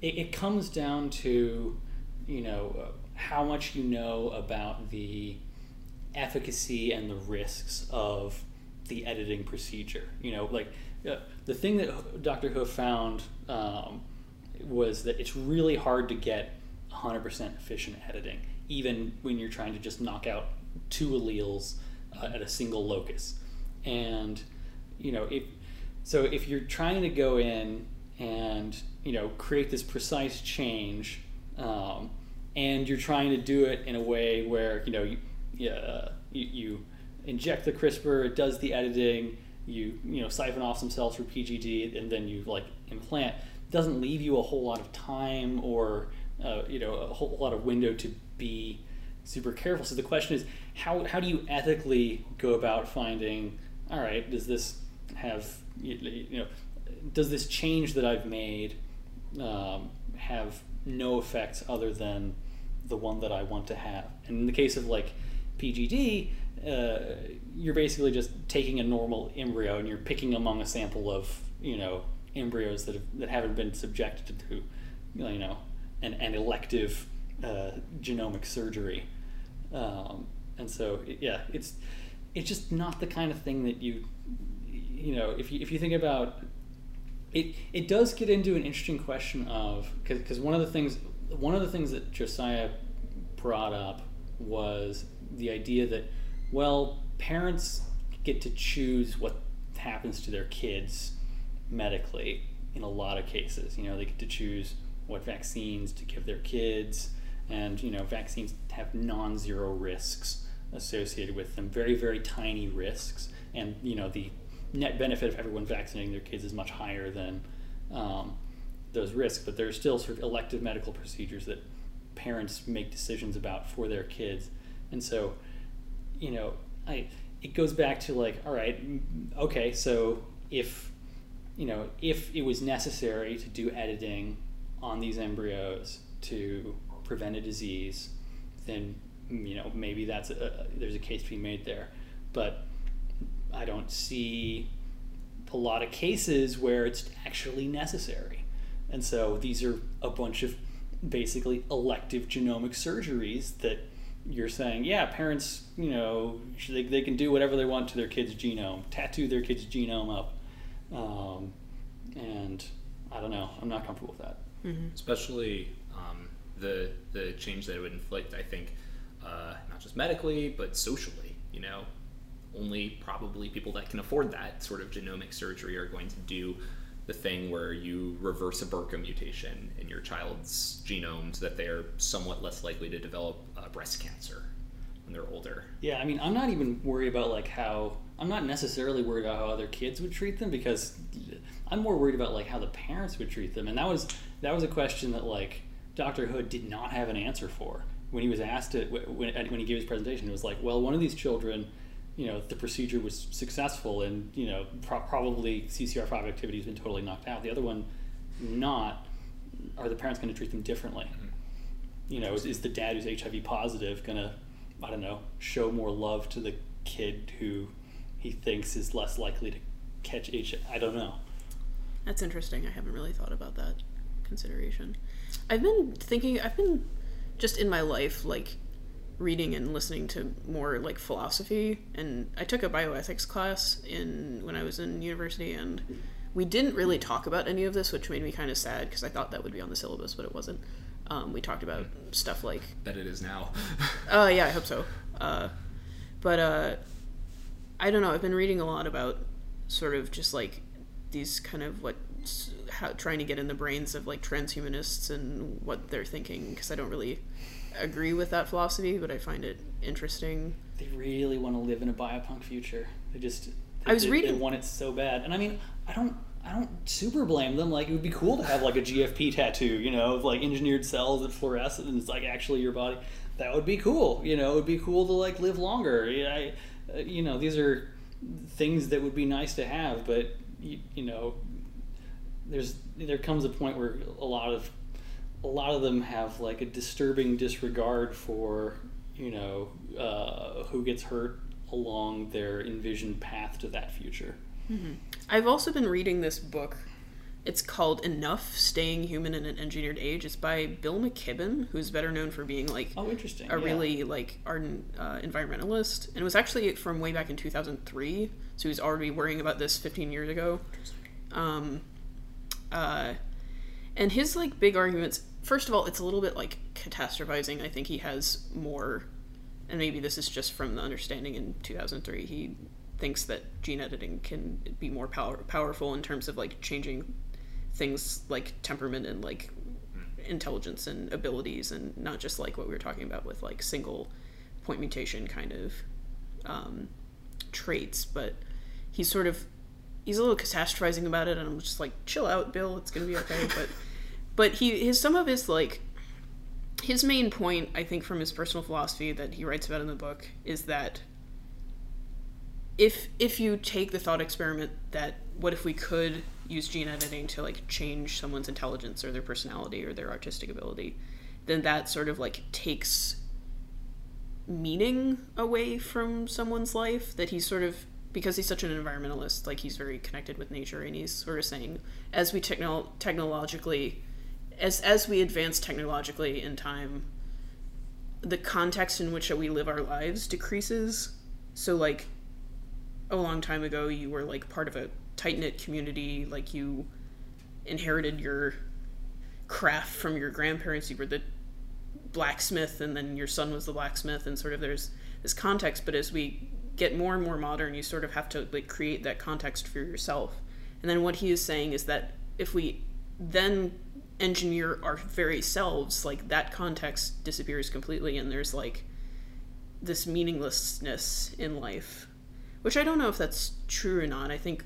it, it comes down to, you know, uh, how much you know about the efficacy and the risks of the editing procedure. You know, like uh, the thing that Dr. Ho found um, was that it's really hard to get 100% efficient editing, even when you're trying to just knock out two alleles uh, at a single locus. And, you know, if so, if you're trying to go in and you know create this precise change, um, and you're trying to do it in a way where you know you, you, you, inject the CRISPR, it does the editing, you you know siphon off some cells for PGD, and then you like implant. It doesn't leave you a whole lot of time or uh, you know a whole lot of window to be super careful. So the question is, how how do you ethically go about finding? All right, does this have you, know does this change that I've made um, have no effects other than the one that I want to have? And in the case of like PGD, uh, you're basically just taking a normal embryo and you're picking among a sample of you know embryos that have, that haven't been subjected to you know an, an elective uh, genomic surgery. Um, and so yeah, it's it's just not the kind of thing that you you know if you if you think about it, it does get into an interesting question of because one of the things one of the things that Josiah brought up was the idea that well parents get to choose what happens to their kids medically in a lot of cases you know they get to choose what vaccines to give their kids. And you know vaccines have non-zero risks associated with them very very tiny risks. And you know the net benefit of everyone vaccinating their kids is much higher than um, those risks. But there are still sort of elective medical procedures that parents make decisions about for their kids. And so you know i it goes back to like all right okay so if you know if it was necessary to do editing on these embryos to prevent a disease then you know maybe that's a, there's a case to be made there but i don't see a lot of cases where it's actually necessary and so these are a bunch of basically elective genomic surgeries that you're saying, yeah, parents, you know, they, they can do whatever they want to their kid's genome, tattoo their kid's genome up. Um, and I don't know, I'm not comfortable with that. Mm-hmm. Especially um, the, the change that it would inflict, I think, uh, not just medically, but socially. You know, only probably people that can afford that sort of genomic surgery are going to do the thing where you reverse a BRCA mutation in your child's genome so that they are somewhat less likely to develop uh, breast cancer when they're older. Yeah, I mean, I'm not even worried about like how I'm not necessarily worried about how other kids would treat them because I'm more worried about like how the parents would treat them, and that was that was a question that like Dr. Hood did not have an answer for when he was asked it when when he gave his presentation. It was like, well, one of these children you know the procedure was successful and you know pro- probably CCR5 activity has been totally knocked out. The other one, not. Are the parents going to treat them differently? Mm-hmm. You know, is, is the dad who's HIV positive going to, I don't know, show more love to the kid who he thinks is less likely to catch HIV? I don't know. That's interesting. I haven't really thought about that consideration. I've been thinking. I've been just in my life like reading and listening to more like philosophy and i took a bioethics class in when i was in university and we didn't really talk about any of this which made me kind of sad because i thought that would be on the syllabus but it wasn't um, we talked about stuff like that it is now uh, yeah i hope so uh, but uh, i don't know i've been reading a lot about sort of just like these kind of what how trying to get in the brains of like transhumanists and what they're thinking because i don't really agree with that philosophy, but I find it interesting. They really want to live in a biopunk future. They just they, I was they, reading. They want it so bad, and I mean, I don't. I don't super blame them. Like it would be cool to have like a GFP tattoo, you know, of like engineered cells that fluoresce and it's like actually your body. That would be cool. You know, it would be cool to like live longer. I, uh, you know, these are things that would be nice to have, but you, you know, there's there comes a point where a lot of a lot of them have like a disturbing disregard for you know uh, who gets hurt along their envisioned path to that future. Mm-hmm. I've also been reading this book. It's called Enough: Staying Human in an Engineered Age. It's by Bill McKibben, who's better known for being like oh, interesting, a yeah. really like ardent uh, environmentalist, and it was actually from way back in 2003. So he was already worrying about this 15 years ago. Um, uh, and his like big arguments first of all, it's a little bit like catastrophizing. I think he has more, and maybe this is just from the understanding in 2003. He thinks that gene editing can be more power, powerful in terms of like changing things like temperament and like intelligence and abilities, and not just like what we were talking about with like single point mutation kind of um, traits. But he's sort of he's a little catastrophizing about it, and I'm just like, chill out, Bill. It's gonna be okay. But but he his some of his like his main point i think from his personal philosophy that he writes about in the book is that if if you take the thought experiment that what if we could use gene editing to like change someone's intelligence or their personality or their artistic ability then that sort of like takes meaning away from someone's life that he's sort of because he's such an environmentalist like he's very connected with nature and he's sort of saying as we techno- technologically as as we advance technologically in time, the context in which we live our lives decreases. So like a long time ago you were like part of a tight knit community, like you inherited your craft from your grandparents, you were the blacksmith and then your son was the blacksmith and sort of there's this context, but as we get more and more modern, you sort of have to like create that context for yourself. And then what he is saying is that if we then engineer our very selves, like that context disappears completely, and there's like this meaninglessness in life, which I don't know if that's true or not. I think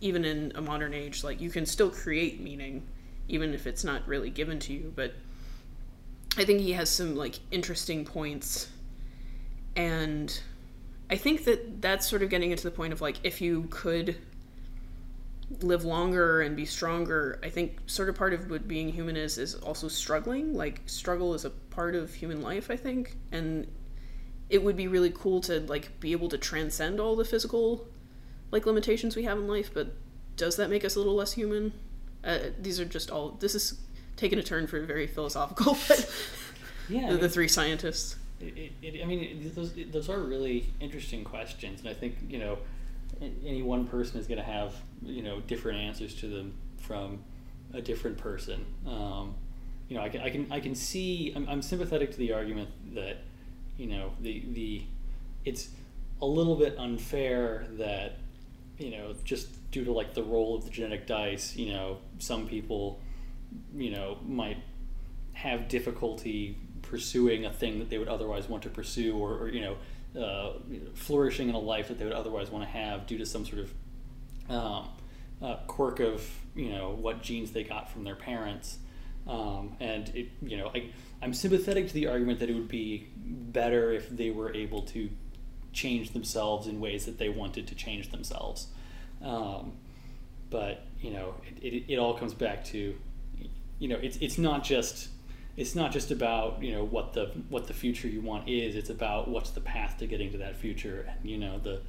even in a modern age, like you can still create meaning, even if it's not really given to you. But I think he has some like interesting points, and I think that that's sort of getting into the point of like if you could live longer and be stronger i think sort of part of what being human is is also struggling. Like struggle is a part of human life i think. And it would be really cool to like be able to transcend all the physical like limitations we have in life but does that make us a little less human? Uh, these are just all this is taking a turn for very philosophical but Yeah, the, the three scientists It, it, I mean, those, those are really interesting questions, and I think you know, any one person is going to have you know different answers to them from a different person. Um, you know, I can, I can, I can see. I'm, I'm sympathetic to the argument that you know the the it's a little bit unfair that you know just due to like the role of the genetic dice, you know, some people you know might have difficulty pursuing a thing that they would otherwise want to pursue or, or you know uh, flourishing in a life that they would otherwise want to have due to some sort of um, uh, quirk of you know what genes they got from their parents. Um, and it you know I, I'm sympathetic to the argument that it would be better if they were able to change themselves in ways that they wanted to change themselves. Um, but you know it, it, it all comes back to you know it's it's not just it's not just about you know what the what the future you want is it's about what's the path to getting to that future and you know the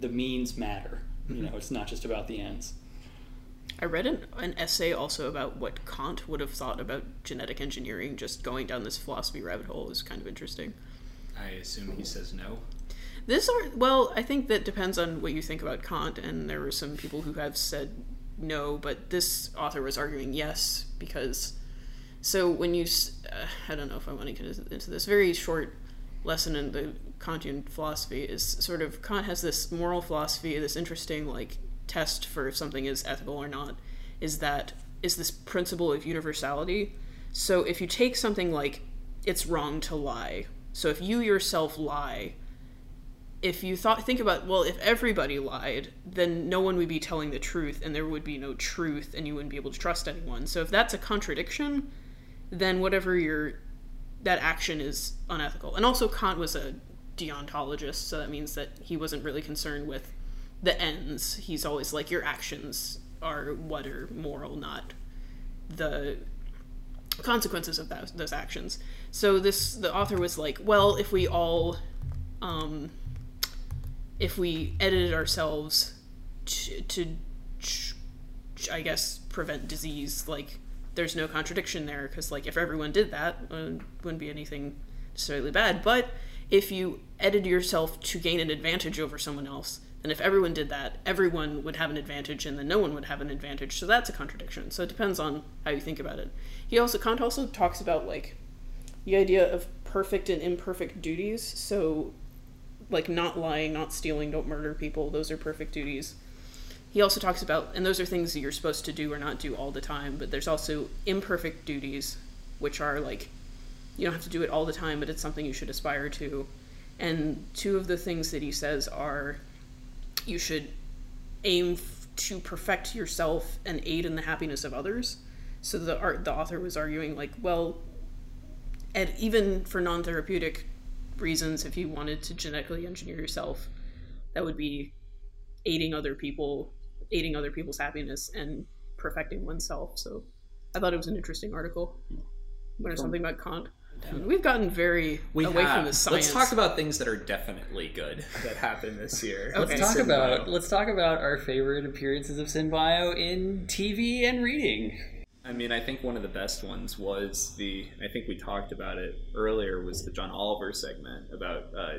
the means matter you mm-hmm. know it's not just about the ends I read an, an essay also about what Kant would have thought about genetic engineering. Just going down this philosophy rabbit hole is kind of interesting. I assume he says no. This are well, I think that depends on what you think about Kant, and there were some people who have said no, but this author was arguing yes because. So when you, uh, I don't know if I want to get into this very short lesson in the Kantian philosophy is sort of Kant has this moral philosophy, this interesting like test for if something is ethical or not, is that is this principle of universality. So if you take something like it's wrong to lie, so if you yourself lie, if you thought think about well if everybody lied then no one would be telling the truth and there would be no truth and you wouldn't be able to trust anyone so if that's a contradiction then whatever your that action is unethical. And also kant was a deontologist so that means that he wasn't really concerned with the ends. He's always like your actions are what are moral not the consequences of that, those actions. So this the author was like well if we all um, if we edited ourselves to, to I guess prevent disease like there's no contradiction there because like if everyone did that uh, it wouldn't be anything necessarily bad but if you edit yourself to gain an advantage over someone else then if everyone did that everyone would have an advantage and then no one would have an advantage so that's a contradiction so it depends on how you think about it he also kant also talks about like the idea of perfect and imperfect duties so like not lying, not stealing, don't murder people. Those are perfect duties. He also talks about, and those are things that you're supposed to do or not do all the time, but there's also imperfect duties, which are like, you don't have to do it all the time, but it's something you should aspire to. And two of the things that he says are you should aim f- to perfect yourself and aid in the happiness of others. So the art, the author was arguing like, well, and even for non-therapeutic reasons if you wanted to genetically engineer yourself that would be aiding other people aiding other people's happiness and perfecting oneself so i thought it was an interesting article learn something about kant we've gotten very We away have. from the science Let's talk about things that are definitely good that happened this year. Okay. let's talk Synbio. about let's talk about our favorite appearances of synbio in tv and reading I mean, I think one of the best ones was the. I think we talked about it earlier. Was the John Oliver segment about uh,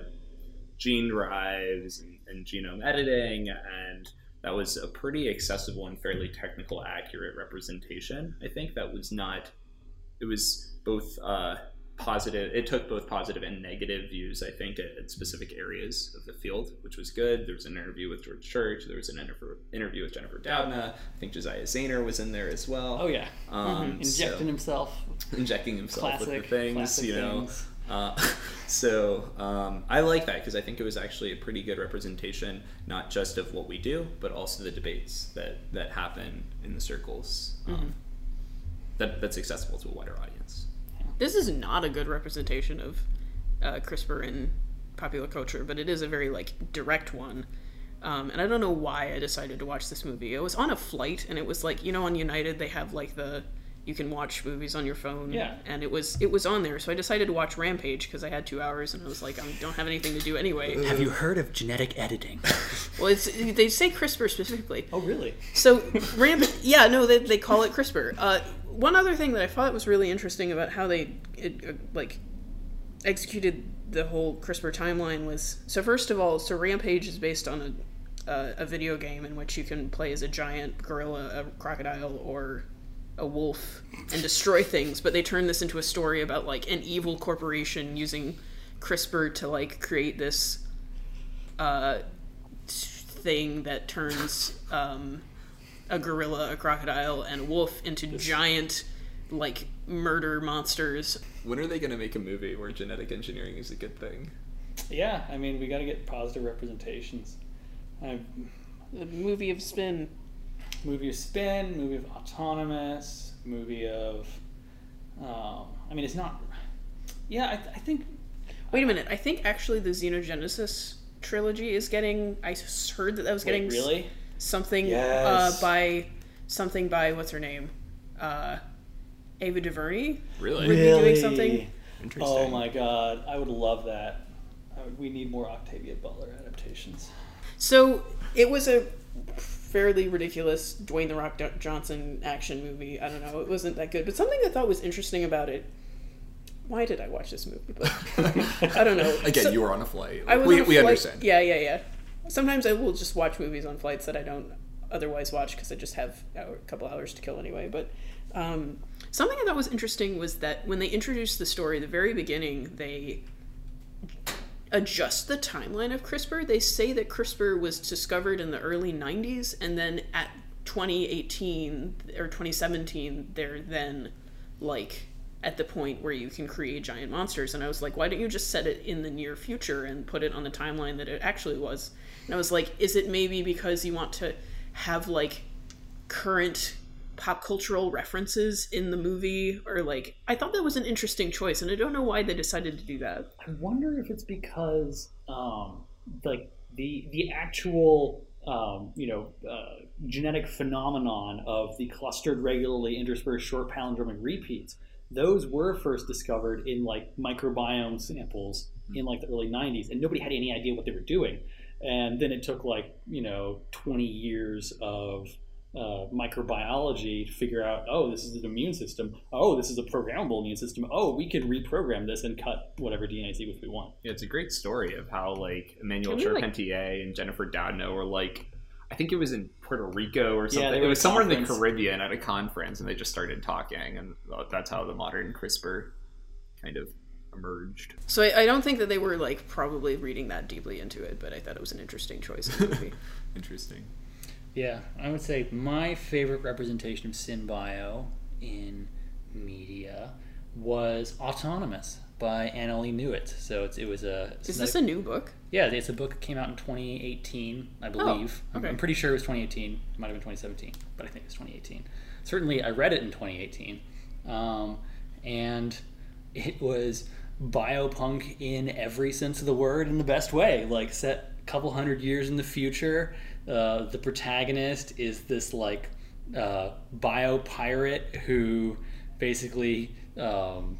gene drives and, and genome editing, and that was a pretty accessible and fairly technical, accurate representation. I think that was not. It was both uh, positive. It took both positive and negative views. I think at, at, specific areas of the field, which was good. There was an interview with George Church. There was an inter- interview with Jennifer Doudna. I think Josiah Zayner was in there as well. Oh yeah, um, mm-hmm. injecting so, himself, injecting himself classic, with the things. You know. Things. Uh, so um, I like that because I think it was actually a pretty good representation, not just of what we do, but also the debates that that happen in the circles. Um, mm-hmm. that that's accessible to a wider audience. This is not a good representation of uh, CRISPR in popular culture, but it is a very like direct one. Um, and I don't know why I decided to watch this movie. It was on a flight, and it was like you know on United they have like the you can watch movies on your phone. Yeah. And it was it was on there, so I decided to watch Rampage because I had two hours, and I was like, I don't have anything to do anyway. Have you heard of genetic editing? well, it's they say CRISPR specifically. Oh, really? So Rampage, yeah, no, they they call it CRISPR. Uh, one other thing that I thought was really interesting about how they it, uh, like executed the whole CRISPR timeline was so first of all, so Rampage is based on a uh, a video game in which you can play as a giant gorilla, a crocodile, or a wolf and destroy things, but they turn this into a story about like an evil corporation using CRISPR to like create this uh, thing that turns um, a gorilla, a crocodile, and a wolf into giant like murder monsters. When are they going to make a movie where genetic engineering is a good thing? Yeah, I mean, we got to get positive representations. I've... The movie of Spin movie of Spin, movie of Autonomous, movie of. Um, I mean, it's not. Yeah, I, I think. Wait a minute. I think actually the Xenogenesis trilogy is getting. I heard that that was getting Wait, really something uh, yes. uh, by something by what's her name, uh, Ava DuVernay. Really, would really? be doing something. Interesting. Oh my god, I would love that. Would, we need more Octavia Butler adaptations. So it was a fairly ridiculous Dwayne the Rock Johnson action movie. I don't know, it wasn't that good. But something I thought was interesting about it. Why did I watch this movie? But I don't know. Again, so, you were on a flight. I was we, on a we flight. understand. Yeah, yeah, yeah. Sometimes I will just watch movies on flights that I don't otherwise watch because I just have a couple hours to kill anyway. But um, something I thought was interesting was that when they introduced the story, the very beginning, they adjust the timeline of CRISPR. They say that CRISPR was discovered in the early 90s, and then at 2018 or 2017, they're then like at the point where you can create giant monsters. And I was like, why don't you just set it in the near future and put it on the timeline that it actually was? And I was like, is it maybe because you want to have like current pop cultural references in the movie or like i thought that was an interesting choice and i don't know why they decided to do that i wonder if it's because um like the the actual um, you know, uh, genetic phenomenon of the clustered, regularly interspersed short palindromic repeats. Those were first discovered in like microbiome samples in like the early 90s, and nobody had any idea what they were doing. And then it took like, you know, 20 years of uh, microbiology to figure out, oh, this is an immune system. Oh, this is a programmable immune system. Oh, we could reprogram this and cut whatever DNA sequence we want. Yeah, it's a great story of how like Emmanuel Charpentier like... and Jennifer Doudna were like, I think it was in Puerto Rico or something. Yeah, it was somewhere in the Caribbean at a conference, and they just started talking, and that's how the modern CRISPR kind of emerged. So I, I, don't think that they were like probably reading that deeply into it, but I thought it was an interesting choice in the movie. interesting. Yeah, I would say my favorite representation of SynBio in media was Autonomous by Annalee Newitt. So it's, it was a. Is this a new book? Yeah, it's a book that came out in 2018, I believe. Oh, okay. I'm, pretty sure it was 2018. It might have been 2017, but I think it's 2018. Certainly, I read it in 2018. Um, and it was biopunk in every sense of the word in the best way. Like, set a couple hundred years in the future uh, the protagonist is this like uh, bio pirate who basically um,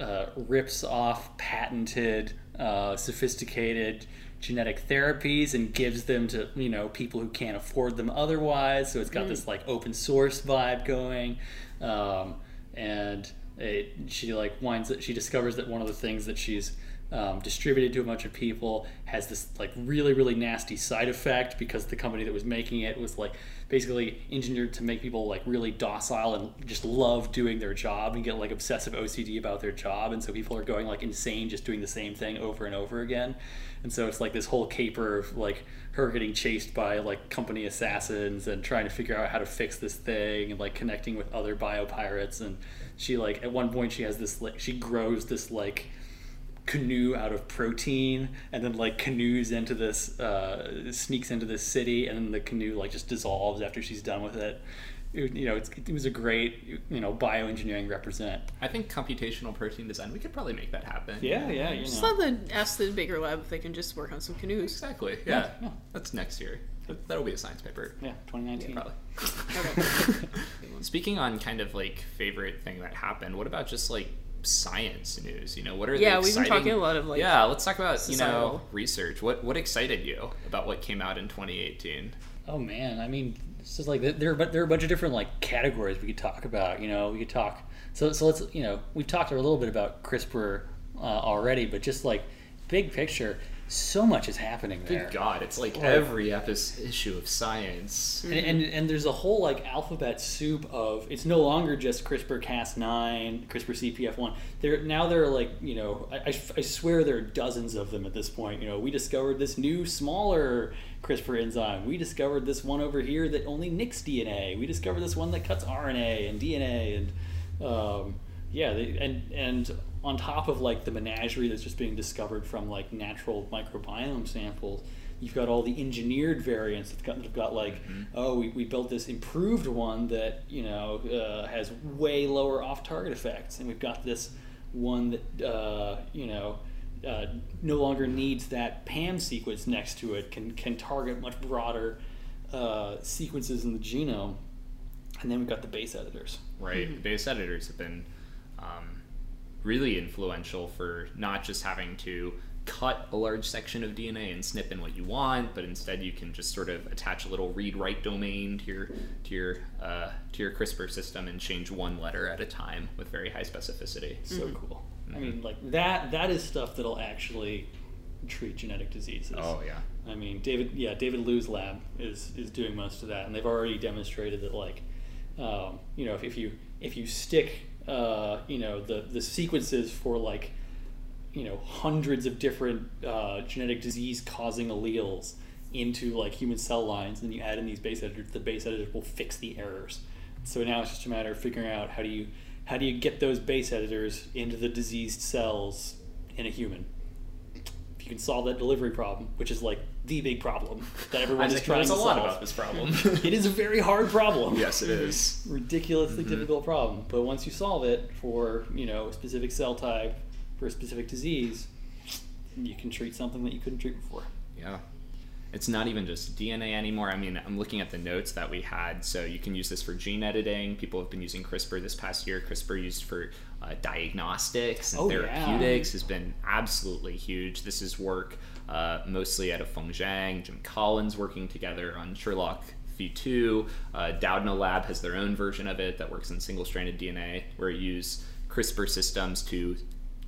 uh, rips off patented, uh, sophisticated genetic therapies and gives them to you know people who can't afford them otherwise. So it's got this like open source vibe going, um, and it, she like winds she discovers that one of the things that she's um, distributed to a bunch of people has this like really really nasty side effect because the company that was making it was like basically engineered to make people like really docile and just love doing their job and get like obsessive OCD about their job. And so people are going like insane just doing the same thing over and over again. And so it's like this whole caper of like her getting chased by like company assassins and trying to figure out how to fix this thing and like connecting with other biopirates. And she like at one point she has this like she grows this like canoe out of protein and then like canoes into this uh, sneaks into this city and then the canoe like just dissolves after she's done with it, it you know it's, it was a great you know bioengineering represent I think computational protein design, we could probably make that happen. yeah yeah you Just know let the ask the Baker Lab if they can just work on some canoes. Exactly. Yeah, Yeah. yeah. That's next year. That- That'll be a science paper. yeah 2019 Probably. Speaking on kind of like favorite thing that happened, what about just like science news? You know, what are Yeah, the we've been talking a lot of, like, yeah. Let's talk about you know research. What what excited you about what came out in 2018? Oh man, I mean, it's just like there are but there are a bunch of different like categories we could talk about. You know, we could talk. So so let's you know we've talked a little bit about CRISPR uh, already, but just like big picture, so much is happening there. Good God, it's like every episode issue of Science. And, and and there's a whole like alphabet soup of it's no longer just CRISPR Cas9, CRISPR CPF1. There now there are like you know I, I, I swear there are dozens of them at this point. You know we discovered this new smaller CRISPR enzyme. We discovered this one over here that only nicks DNA. We discovered this one that cuts RNA and DNA and um, yeah they, and and on top of like the menagerie that's just being discovered from like natural microbiome samples you've got all the engineered variants that got, that have got like oh we, we built this improved one that you know uh, has way lower off-target effects and we've got this one that uh, you know uh, no longer needs that PAM sequence next to it can can target much broader uh, sequences in the genome and then we've got the base editors. Right? Base editors have been um, really influential for not just having to cut a large section of DNA and snip in what you want, but instead you can just sort of attach a little read-write domain to your to your uh, to your CRISPR system and change one letter at a time with very high specificity. so cool i mean like that that is stuff that'll actually treat genetic diseases Oh yeah. I mean, David, yeah, David Liu's lab is is doing most of that, and they've already demonstrated that, like, um, you know, if, if you if you stick, uh, you know, the the sequences for like, you know, hundreds of different uh, genetic disease causing alleles into like human cell lines, and then you add in these base editors, the base editors will fix the errors. So now it's just a matter of figuring out how do you how do you get those base editors into the diseased cells in a human if you can solve that delivery problem, which is like the big problem that everyone is trying to a lot about this problem. it is a very hard problem. yes, it is. Ridiculously difficult problem. But once you solve it for, you know, a specific cell type for a specific disease, you can treat something that you couldn't treat before. Yeah. It's not even just DNA anymore. I mean, I'm looking at the notes that we had. So you can use this for gene editing. People have been using CRISPR this past year. CRISPR used for uh, diagnostics and Oh, yeah. therapeutics has been absolutely huge. This is work uh, mostly out of Feng Zhang, Jim Collins working together on Sherlock V2. Uh, Doudna Lab has their own version of it that works in single stranded DNA, where you use CRISPR systems to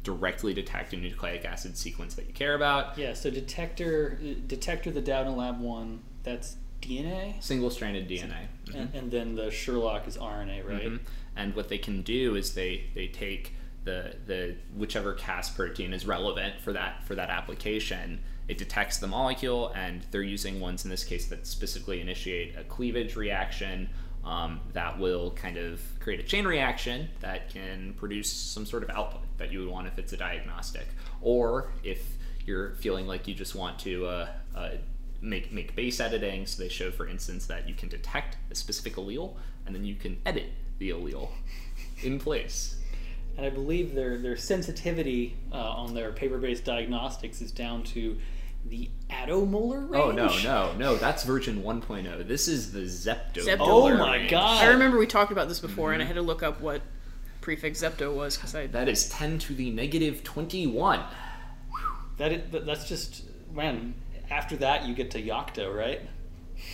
directly detect a nucleic acid sequence that you care about. Yeah, so detector detector the Doudna Lab one, that's DNA, Single stranded DNA. and, and then the Sherlock is RNA, right? Mhm. And what they can do is they they take the the whichever Cas protein is relevant for that for that application. It detects the molecule, and they're using ones in this case that specifically initiate a cleavage reaction um, that will kind of create a chain reaction that can produce some sort of output that you would want if it's a diagnostic, or if you're feeling like you just want to uh, uh, make make base editing. So they show, for instance, that you can detect a specific allele, and then you can edit the allele in place. And I believe their their sensitivity uh, on their paper-based diagnostics is down to the attomolar range. Oh no, no, no! That's version 1.0. This is the zepto. Zepto. Oh my God. I remember we talked about this before, and I had to look up what prefix zepto was because I That is 10 to the negative 21. That is, that- that's just man, after that you get to Yocto, right?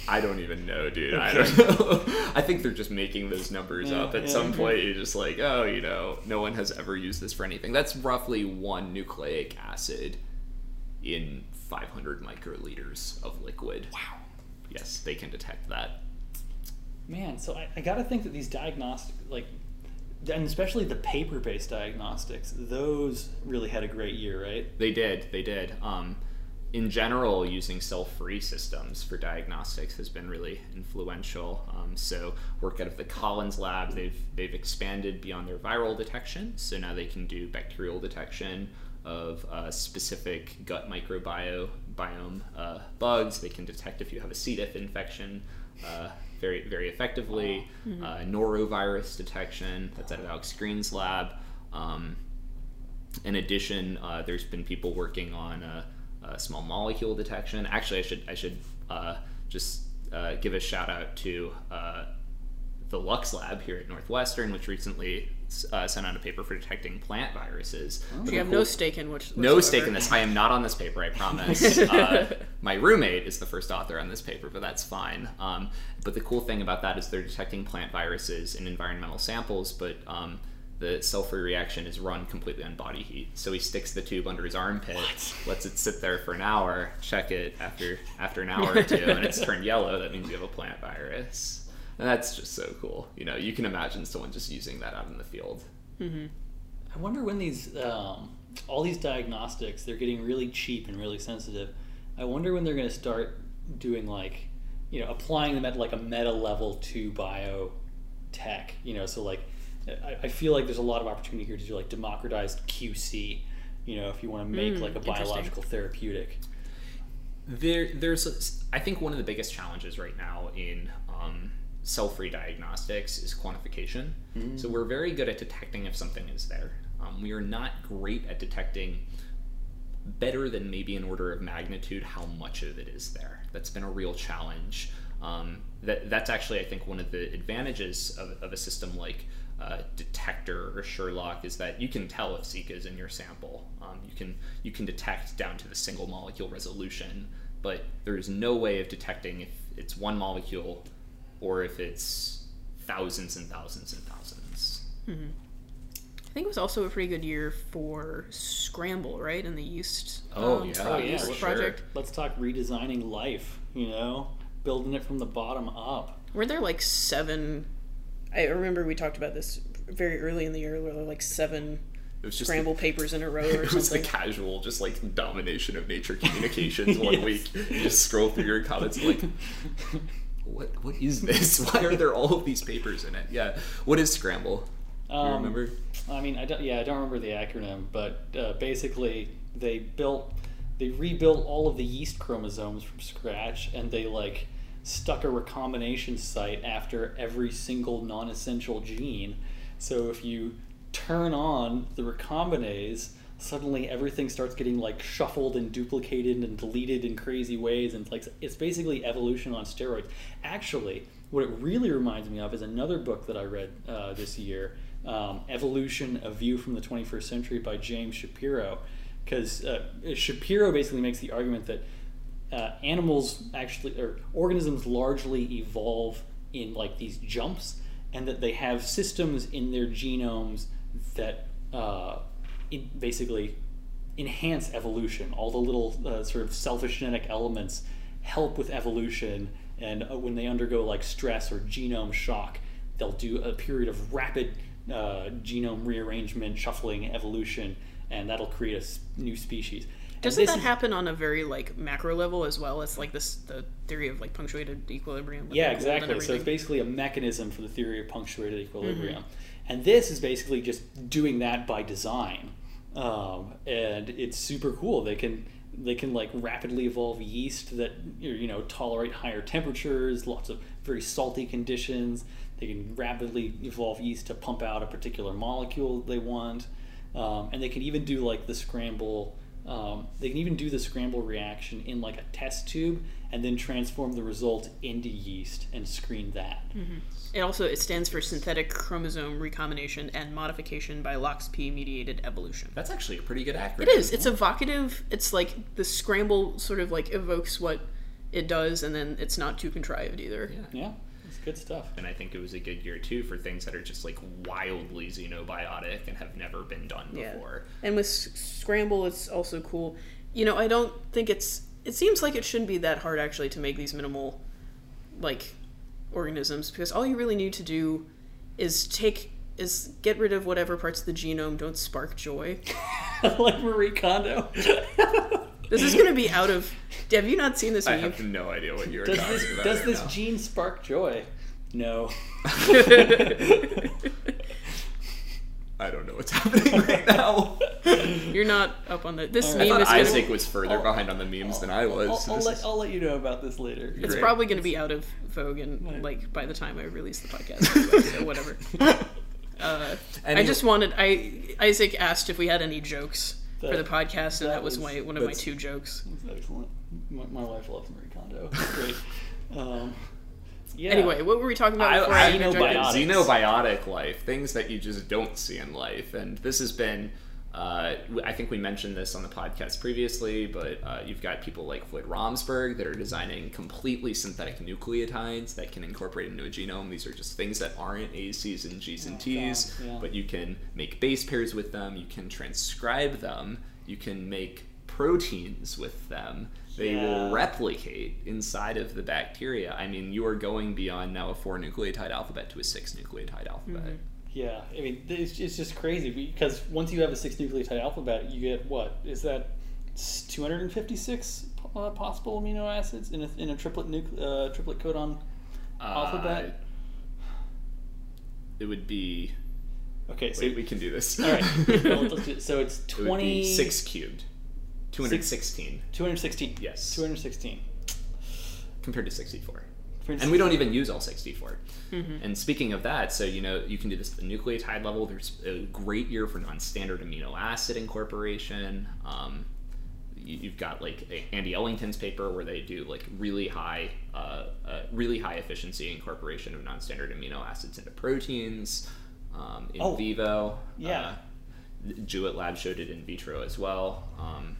I don't even know, dude. I don't know. I think they're just making those numbers Yeah, up. At yeah, some okay. point, you're just like, oh, you know, no one has ever used this for anything. That's roughly one nucleic acid in 500 microliters of liquid. Wow. Yes, they can detect that. Man, so I, I got to think that these diagnostic, like, and especially the paper-based diagnostics, those really had a great year, right? They did. They did. Um, in general, using cell-free systems for diagnostics has been really influential. Um, so, work out of the Collins lab, they've they've expanded beyond their viral detection. So now they can do bacterial detection of uh, specific gut microbiome biome uh, bugs. They can detect if you have a C. diff infection. Uh, very, very effectively. Uh, norovirus detection, that's out of Alex Green's lab. Um, in addition, uh, there's been people working on uh, small molecule detection. Actually, I should I should uh, just uh, give a shout out to uh, the Lux Lab here at Northwestern, which recently uh, sent out a paper for detecting plant viruses. But You have cool- no stake in which. no whatsoever. stake in this. I am not on this paper, I promise. Uh, my roommate is the first author on this paper, but that's fine. Um, but the cool thing about that is they're detecting plant viruses in environmental samples, but um, the cell-free reaction is run completely on body heat. So he sticks the tube under his armpit, lets it sit there for an hour, check it after after an hour or two, and it's turned yellow. That means you have a plant virus. And that's just so cool. You know, you can imagine someone just using that out in the field. I wonder when these um, all these diagnostics they're getting really cheap and really sensitive. I wonder when they're going to start doing like you know applying them at like a meta level to biotech. You know, so like I, I feel like there's a lot of opportunity here to do like democratized QC. You know, if you want to make Mm, like a biological therapeutic. There, there's, a, I think one of the biggest challenges right now in um, cell-free diagnostics is quantification. So we're very good at detecting if something is there. Um, we are not great at detecting better than maybe an order of magnitude how much of it is there. That's been a real challenge. Um, that, that's actually, I think, one of the advantages of, of a system like uh, Detector or Sherlock is that you can tell if Zika is in your sample. Um, you can you can detect down to the single molecule resolution, but there is no way of detecting if it's one molecule or if it's thousands and thousands and thousands. I think it was also a pretty good year for Scramble, right? In the yeast. Oh, um, yeah, pro- yeah, yeast sure. project. Let's talk redesigning life. You know, building it from the bottom up. Were there like seven? I remember we talked about this very early in the year. Where there were like seven It was just scramble papers in a row or It was the casual, just like domination of nature communications one Yes. week. You just scroll through your comments like, what what is this? Why are there all of these papers in it? Yeah. What is Scramble? Do you Um, remember? I mean, I don't, yeah, I don't remember the acronym, but uh, basically they built, they rebuilt all of the yeast chromosomes from scratch, and they like stuck a recombination site after every single non-essential gene. So if you turn on the recombinase, suddenly everything starts getting like shuffled and duplicated and deleted in crazy ways, and it's like it's basically evolution on steroids. Actually, what it really reminds me of is another book that I read uh, this year, um, "Evolution: A View from the 21st Century" by James Shapiro, because uh, Shapiro basically makes the argument that uh, animals actually or organisms largely evolve in like these jumps and that they have systems in their genomes that uh, basically enhance evolution. All the little uh, sort of selfish genetic elements help with evolution and uh, when they undergo like stress or genome shock they'll do a period of rapid uh, genome rearrangement shuffling evolution and that'll create a new species Doesn't that is- happen on a very like macro level as well? It's like this the theory of like punctuated equilibrium. Yeah, like, gold and exactly. So it's basically a mechanism for the theory of punctuated equilibrium. Mm-hmm. And this is basically just doing that by design. Um, and it's super cool. They can they can like rapidly evolve yeast that you know tolerate higher temperatures, lots of very salty conditions. They can rapidly evolve yeast to pump out a particular molecule they want, um, and they can even do like the scramble Um, they can even do the scramble reaction in like a test tube and then transform the result into yeast and screen that. It also it stands for synthetic chromosome recombination and modification by LOXP mediated evolution. That's actually a pretty good acronym. It is. It's evocative. It's like the scramble sort of like evokes what it does, and then it's not too contrived either. Yeah. Yeah, it's good stuff. And I think it was a good year too for things that are just like wildly xenobiotic and have never been done Yeah. before. And with s- scramble, it's also cool. You know, I don't think it's. It seems like it shouldn't be that hard actually to make these minimal, like, organisms because all you really need to do is take is get rid of whatever parts of the genome don't spark joy. like Marie Kondo. This is going to be out of. Have you not seen this I have no idea what you're does talking this, about. does right this now. gene spark joy? No. I don't know what's happening right now. You're not up on the. This All right. I meme thought is gonna, Isaac was further I'll- behind on the memes than I was. I'll, so I'll let, is- I'll let you know about this later. It's Great. probably going to be out of vogue and Right. like by the time I release the podcast, so whatever. Uh, I just wanted. I Isaac asked if we had any jokes for the podcast, and that that was, was- my one of my two jokes. That's excellent. My, my wife loves Marie Kondo. Great. Um, yeah. Anyway, what were we talking about I, before I, I, interjected? Xenobiotics. xenobiotic life, things that you just don't see in life, and this has been. Uh, I think we mentioned this on the podcast previously, but uh, you've got people like Floyd Romsberg that are designing completely synthetic nucleotides that can incorporate into a genome. These are just things that aren't A's, C's, and G's and Oh, T's, God, yeah. but you can make base pairs with them, you can transcribe them, you can make proteins with them. They will replicate inside of the bacteria. I mean, you are going beyond now a four nucleotide alphabet to a six nucleotide alphabet. Yeah, I mean, it's, it's just crazy because once you have a six nucleotide alphabet, you get what is that? Two hundred and fifty-six uh, possible amino acids in a, in a triplet nucle- uh, triplet codon alphabet. Uh, it would be. Okay, so Wait, we can do this. all right, well, do it. so it's it twenty be six cubed. 216 two hundred sixteen. Yes. two hundred sixteen. compared to 64. And we don't even use all 64. Mm-hmm. And speaking of that, so you know, you can do this at the nucleotide level. There's a great year for non-standard amino acid incorporation. Um, you- you've got like Andy Ellington's paper where they do like really high, uh, uh, really high efficiency incorporation of non-standard amino acids into proteins um, in Oh, vivo. yeah. Uh, Jewett Lab showed it in vitro as well. Um,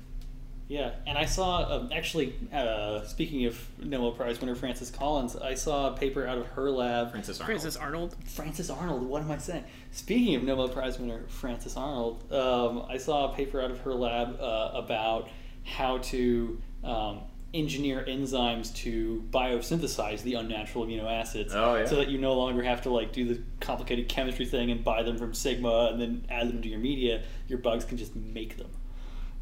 Yeah, and I saw um, actually. Uh, speaking of Nobel Prize winner Frances Collins, I saw a paper out of her lab. Francis Arnold. Francis Arnold. Francis Arnold. What am I saying? Speaking of Nobel Prize winner Francis Arnold, um, I saw a paper out of her lab uh, about how to um, engineer enzymes to biosynthesize the unnatural amino acids, Oh, yeah. so that you no longer have to like do the complicated chemistry thing and buy them from Sigma and then add them to your media. Your bugs can just make them.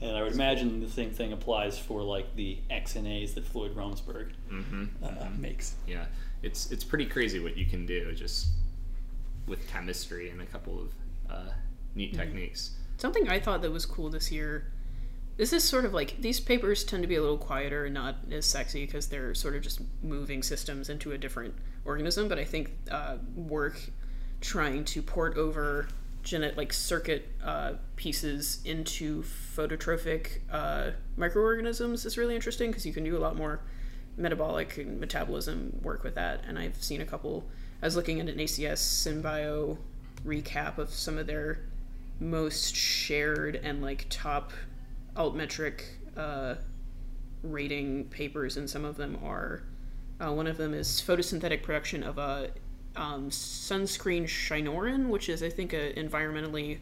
And I would imagine the same thing applies for like the XNAs that Floyd Romsberg hmm uh, makes. yeah it's it's pretty crazy what you can do just with chemistry and a couple of uh, neat techniques Something I thought that was cool this year. Is this is sort of like these papers tend to be a little quieter and not as sexy because they're sort of just moving systems into a different organism. But I think uh, work trying to port over genet like circuit uh, pieces into phototrophic uh, microorganisms is really interesting because you can do a lot more metabolic and metabolism work with that. And I've seen a couple. I was looking at an ACS Symbio recap of some of their most shared and like top altmetric uh, rating papers, and some of them are. Uh, one of them is photosynthetic production of a um, sunscreen shinorin, which is I think a environmentally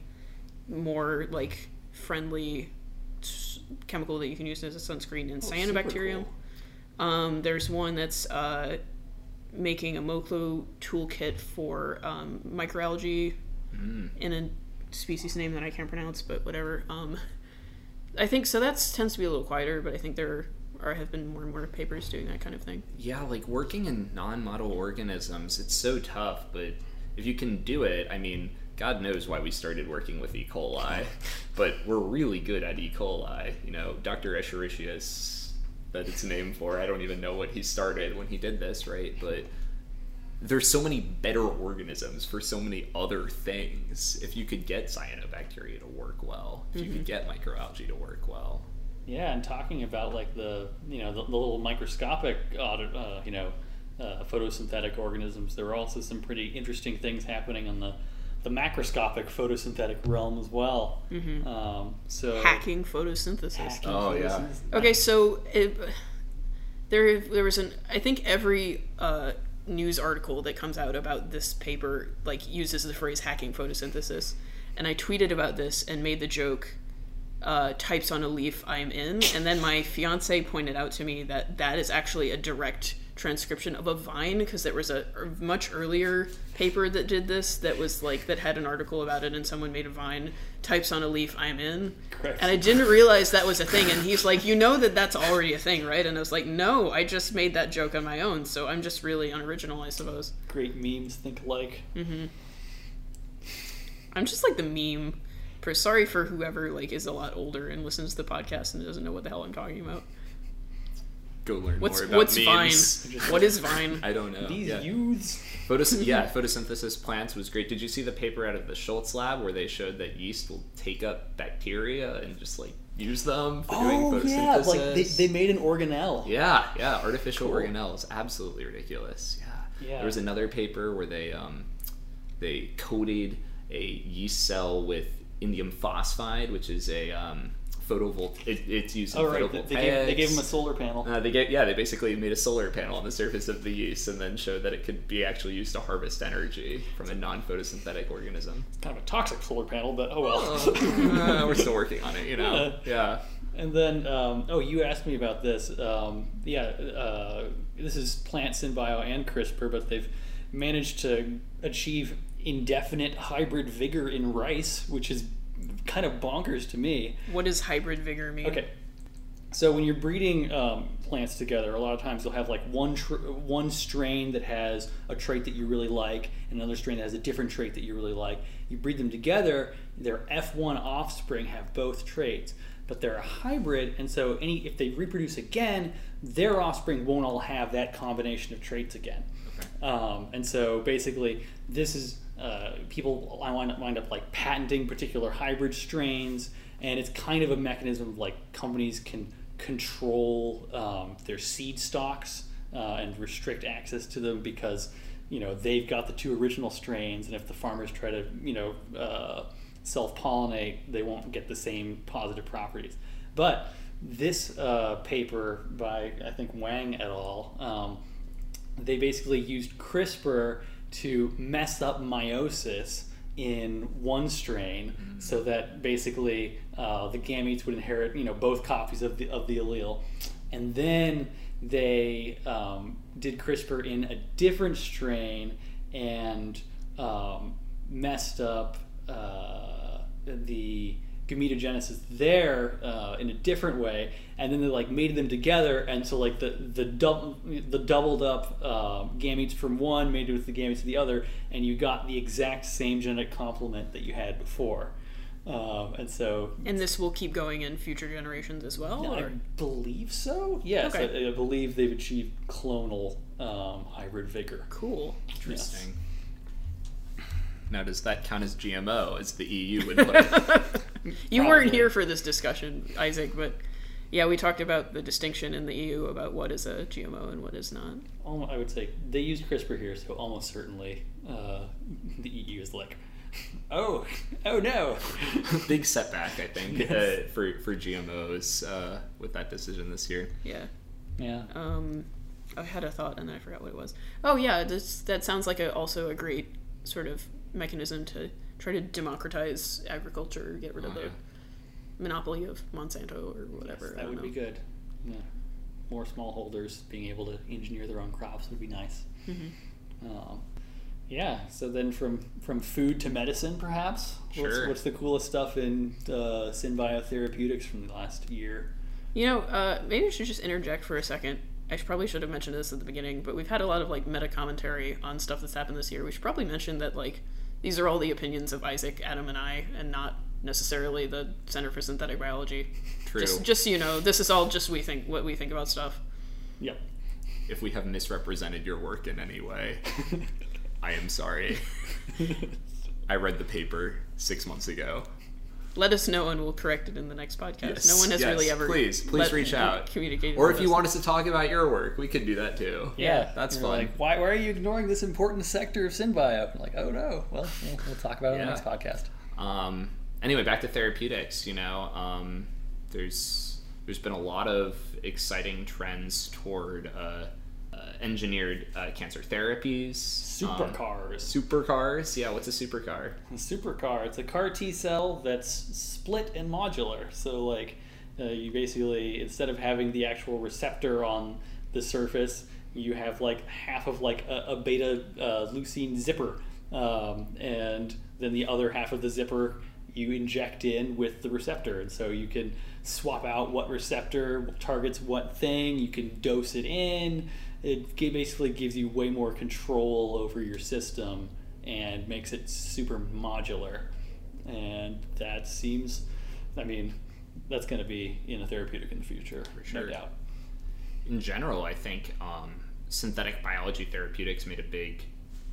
more like friendly chemical that you can use as a sunscreen in Oh, cyanobacterium. cool. Um, there's one that's uh, making a Moklo toolkit for um, microalgae in a species name that I can't pronounce, but whatever. Um, I think so. That tends to be a little quieter, but I think there are have been more and more papers doing that kind of thing. yeah like working in non-model organisms it's so tough but if you can do it i mean god knows why we started working with e. coli but we're really good at e. coli you know? Dr escherichius that it's named for i don't even know what he started when he did this right? But there's so many better organisms for so many other things. If you could get cyanobacteria to work well, if you could mm-hmm. get microalgae to work well, Yeah, and talking about like the you know the, the little microscopic uh, you know uh, photosynthetic organisms, there are also some pretty interesting things happening on the the macroscopic photosynthetic realm as well. Um, so Hacking photosynthesis. hacking Oh, yeah. Okay, so it, there there was an I think every uh, news article that comes out about this paper like uses the phrase hacking photosynthesis, and I tweeted about this and made the joke. Uh, types on a leaf I'm in, and then my fiance pointed out to me that that is actually a direct transcription of a Vine because there was a a much earlier paper that did this that was like that had an article about it, and someone made a Vine types on a leaf I'm in, Correct. and I didn't realize that was a thing. And he's like, "You know that that's already a thing, right?" And I was like, "No, I just made that joke on my own, so I'm just really unoriginal, I suppose." Great memes think alike. I'm just like the meme. For sorry for whoever like is a lot older and listens to the podcast and doesn't know what the hell I'm talking about. Go learn What's more about what's memes. Vine? What is Vine? I don't know. These yeah. youths. Photos- yeah, photosynthesis plants was great. Did you see the paper out of the Schultz lab where they showed that yeast will take up bacteria and just like use them for doing Oh photosynthesis? yeah, like they, they made an organelle. Yeah, yeah, artificial Cool. organelles, absolutely ridiculous. Yeah. Yeah. There was another paper where they um, they coated a yeast cell with indium phosphide, which is a um, photovol. It, it's used in Oh right, they, gave, they gave him a solar panel. Uh, they get yeah, they basically made a solar panel on the surface of the yeast and then showed that it could be actually used to harvest energy from a non-photosynthetic organism. It's kind of a toxic solar panel, but oh well. Uh, we're still working on it, you know. Yeah. And then, um, oh, you asked me about this. Um, yeah, uh, this is plant synbio and CRISPR, but they've managed to achieve indefinite hybrid vigor in rice, which is kind of bonkers to me. What does hybrid vigor mean? Okay. So when you're breeding um, plants together, a lot of times you'll have like one tr- one strain that has a trait that you really like, and another strain that has a different trait that you really like. You breed them together, their F1 offspring have both traits, but they're a hybrid, and so any if they reproduce again, their offspring won't all have that combination of traits again. Um, and so basically, this is uh, people wind up, wind up like patenting particular hybrid strains, and it's kind of a mechanism like companies can control um, their seed stocks uh, and restrict access to them because you know they've got the two original strains, and if the farmers try to you know uh, self pollinate, they won't get the same positive properties. But this uh, paper by I think Wang et al. Um, they basically used CRISPR to mess up meiosis in one strain so that basically uh, the gametes would inherit you know both copies of the of the allele. And then they um, did CRISPR in a different strain and um, messed up uh, the gametogenesis there uh, in a different way, and then they like mated them together, and so like the the double the doubled up uh, gametes from one mated with the gametes of the other, and you got the exact same genetic complement that you had before, um, and so. And this will keep going in future generations as well? I Or? believe so. Yes, Okay. I, I believe they've achieved clonal um, hybrid vigor. Cool. Interesting. Now, does that count as GMO, as the EU would put it? You weren't here for this discussion, Isaac, but yeah, we talked about the distinction in the EU about what is a GMO and what is not. I would say they use CRISPR here, so almost certainly uh, the EU is like, oh, oh no. Big setback, I think, Yes. uh, for, for GMOs uh, with that decision this year. Yeah. yeah. Um, I had a thought and then I forgot what it was. Oh yeah, this that sounds like a, also a great sort of mechanism to try to democratize agriculture, get rid of Oh, the yeah. monopoly of Monsanto or whatever. Yes, that don't would be good. Yeah. More smallholders being able to engineer their own crops would be nice. Mm-hmm. Um, yeah. So then, from from food to medicine, perhaps. What's, Sure. what's the coolest stuff in uh, synbiotherapeutics from the last year? You know, uh, maybe I should just interject for a second. I should, probably should have mentioned this at the beginning, but we've had a lot of like meta commentary on stuff that's happened this year. We should probably mention that like these are all the opinions of Isaac, Adam, and I, and not necessarily the Center for Synthetic Biology. True. Just, just so you know, this is all just we think what we think about stuff. Yep. if we have misrepresented your work in any way, I am sorry. I read the paper six months ago. Let us know and we'll correct it in the next podcast. no one has yes, really ever please please let- reach out communicated or if you want us to talk about your work we could do that too Yeah, that's You're fun. Like, why, why are you ignoring this important sector of synbio? I'm like, oh no. Well, we'll, we'll talk about it on Yeah. the next podcast. Um, anyway, back to therapeutics. You know, um, there's there's been a lot of exciting trends toward uh, engineered uh, cancer therapies. Um, Supercars. supercars. Yeah, what's a supercar? A supercar. It's a CAR T cell that's split and modular. So like, uh, you basically instead of having the actual receptor on the surface, you have like half of like a, a beta uh, leucine zipper, um, and then the other half of the zipper you inject in with the receptor, and so you can swap out what receptor targets what thing. You can dose it in. It basically gives you way more control over your system and makes it super modular. And that seems, I mean, that's going to be in a therapeutic in the future, For sure. no doubt. in general, I think um, synthetic biology therapeutics made a big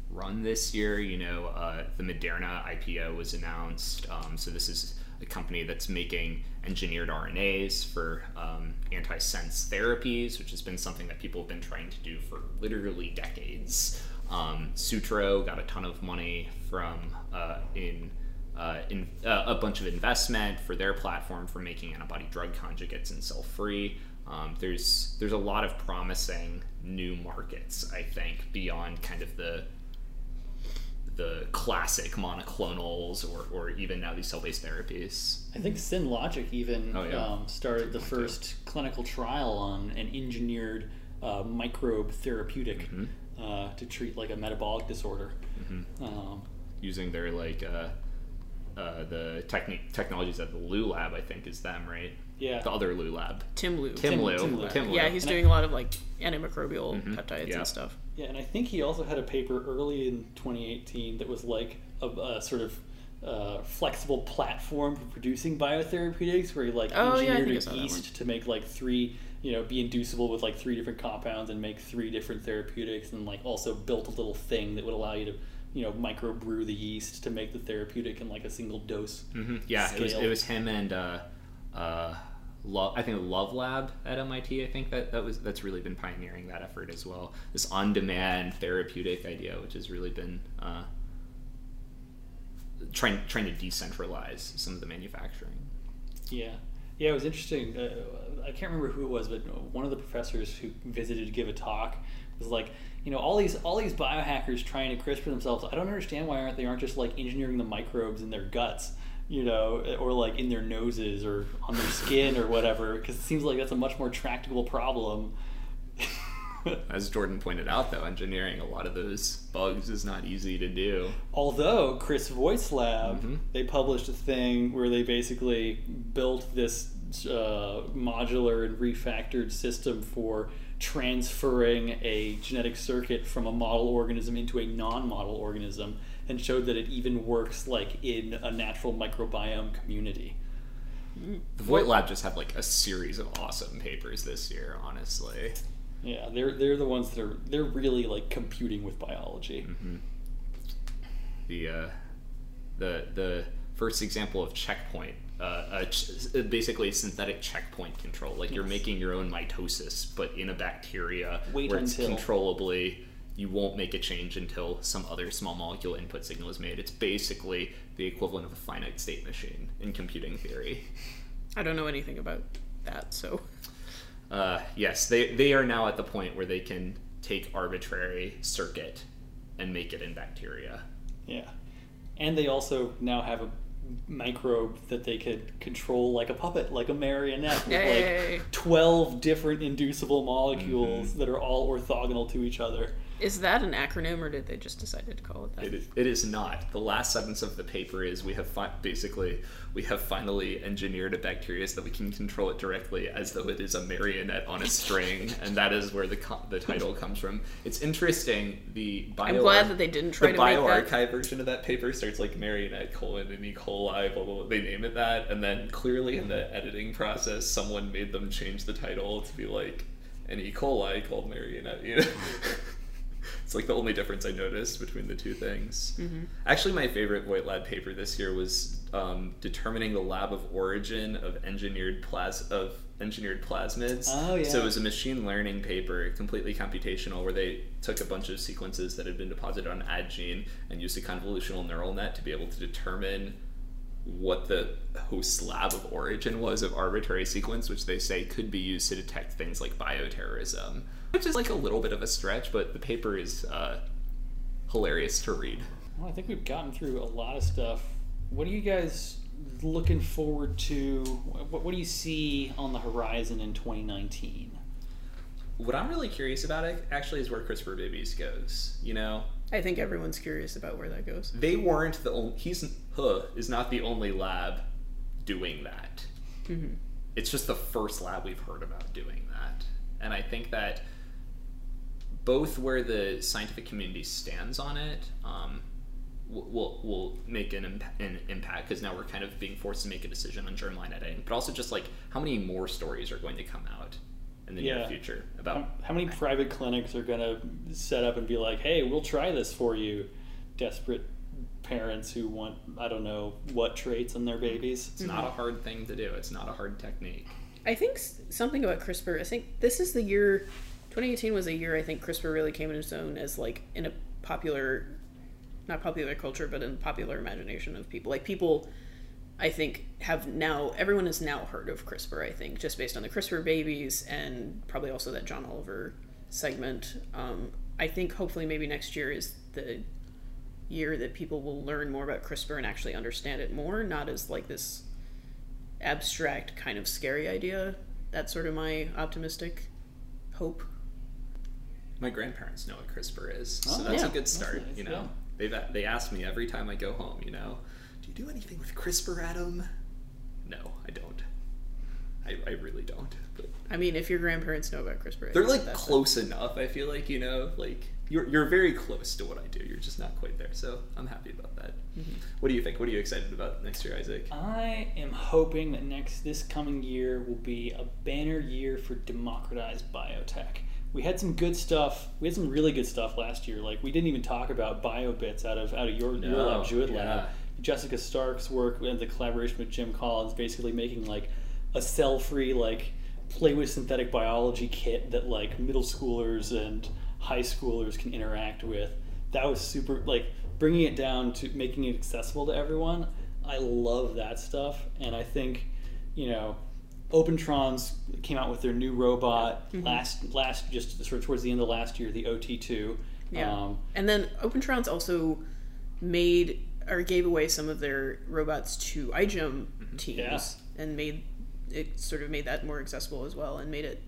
run this year. You know, uh, the Moderna IPO was announced. Um, so this is a company that's making engineered RNAs for um, antisense therapies, which has been something that people have been trying to do for literally decades. Um, Sutro got a ton of money from uh, in uh, in, uh, a bunch of investment for their platform for making antibody drug conjugates and cell free. Um, there's there's a lot of promising new markets, I think, beyond kind of the the classic monoclonals or, or even now these cell based therapies. I think SynLogic even Oh, yeah. um, started the first clinical trial on an engineered uh, microbe therapeutic Mm-hmm. uh, to treat like a metabolic disorder. Um, Using their like uh, uh, the technique technologies at the Lou Lab, I think, is them, right? Yeah. The other Lou Lab. Tim Lu. Tim, Tim- Lou. Tim Lou. Tim Lou. Yeah, he's And doing a lot of like antimicrobial peptides yeah. and stuff. Yeah, and I think he also had a paper early in 2018 that was like a, a sort of uh, flexible platform for producing biotherapeutics, where he like Oh, engineered think I a yeast to make like three, you know, be inducible with like three different compounds and make three different therapeutics, and like also built a little thing that would allow you to, you know, microbrew the yeast to make the therapeutic in like a single dose. hmm Yeah, it was it was him and uh, uh, Love, I think Love Lab at MIT. I think that that was that's really been pioneering that effort as well. This on-demand therapeutic idea, which has really been uh, trying trying to decentralize some of the manufacturing. Yeah, yeah, it was interesting. Uh, I can't remember who it was, but one of the professors who visited to give a talk was like, you know, all these all these biohackers trying to CRISPR themselves. I don't understand why aren't they aren't just like engineering the microbes in their guts, you know, or like in their noses or on their skin or whatever, because it seems like that's a much more tractable problem. As Jordan pointed out, though, engineering a lot of those bugs is not easy to do. Although Chris Voice Lab, Mhm. they published a thing where they basically built this uh, modular and refactored system for transferring a genetic circuit from a model organism into a non-model organism, and showed that it even works like in a natural microbiome community. The Voight Lab just had like a series of awesome papers this year. Honestly, Yeah, they're they're the ones that are they're really like computing with biology. the uh, the the first example of checkpoint, uh, a ch- basically synthetic checkpoint control. Like you're making your own mitosis, but in a bacteria Wait where it's until- controllably. You won't make a change until some other small molecule input signal is made. It's basically the equivalent of a finite state machine in computing theory. I don't know anything about that, so Uh, yes, they they are now at the point where they can take arbitrary circuit and make it in bacteria. Yeah. And they also now have a microbe that they could control like a puppet, like a marionette, with Yay. like 12 different inducible molecules that are all orthogonal to each other. Is that an acronym or did they just decide to call it that? It is, it is not. The last sentence of the paper is we have fi- basically we have finally engineered a bacteria so that we can control it directly as though it is a marionette on a string, and that is where the co- the title comes from. It's interesting. The bio I'm glad that they didn't try the to make that. bioarchive version of that paper starts like marionette colon and E. coli, blah, blah, blah. They name it that, and then clearly in the editing process, someone made them change the title to be like an E. coli called marionette. You know? it's like the only difference I noticed between the two things. Actually, my favorite Voight Lab paper this year was um, determining the lab of origin of engineered plas of engineered plasmids. Oh, yeah. So it was a machine learning paper, completely computational, where they took a bunch of sequences that had been deposited on AdGene and used a convolutional neural net to be able to determine what the host lab of origin was of arbitrary sequence, which they say could be used to detect things like bioterrorism, which is like a little bit of a stretch, but the paper is uh, hilarious to read. Well, I think we've gotten through a lot of stuff. What are you guys looking forward to? What, what do you see on the horizon in 2019? What I'm really curious about it actually is where CRISPR babies goes. You know, I think everyone's curious about where that goes. they weren't the only. He's huh, is not the only lab doing that. It's just the first lab we've heard about doing that, and I think that both where the scientific community stands on it um, will, will will make an, imp- an impact because now we're kind of being forced to make a decision on germline editing, but also just like how many more stories are going to come out in the near future about how many private clinics are going to set up and be like, hey, we'll try this for you? Desperate parents who want, I don't know, what traits in their babies. It's not a hard thing to do. It's not a hard technique. I think something about CRISPR. I think this is the year. 2018 was a year I think CRISPR really came into its own as like in a popular, not popular culture, but in popular imagination of people. Like people, I think have now everyone has now heard of CRISPR. I think just based on the CRISPR babies and probably also that John Oliver segment. Um, I think hopefully maybe next year is the year that people will learn more about CRISPR and actually understand it more, not as like this abstract kind of scary idea. That's sort of my optimistic hope. My grandparents know what CRISPR is, so Oh, that's yeah. a good start. nice, you know, yeah. they've they ask me every time I go home. You know, do you do anything with CRISPR, Adam? No, I don't. I, I really don't. But I mean, if your grandparents know about CRISPR, they're like that's close enough. I feel like you know, like you're you're very close to what I do. You're just not quite there. So I'm happy about that. Mm-hmm. What do you think? What are you excited about next year, Isaac? I am hoping that next this coming year will be a banner year for democratized biotech. We had some good stuff. We had some really good stuff last year. Like we didn't even talk about BioBits out of out of your, your No, lab, Jewett yeah. lab. Jessica Stark's work and the collaboration with Jim Collins, basically making like a cell-free like play with synthetic biology kit that like middle schoolers and high schoolers can interact with. That was super like bringing it down to making it accessible to everyone. I love that stuff, and I think you know Opentrons came out with their new robot last last just sort of towards the end of last year, the OT2. Yeah. Um, and then OpenTrons also made or gave away some of their robots to iGEM teams Yeah. and made it sort of made that more accessible as well and made it,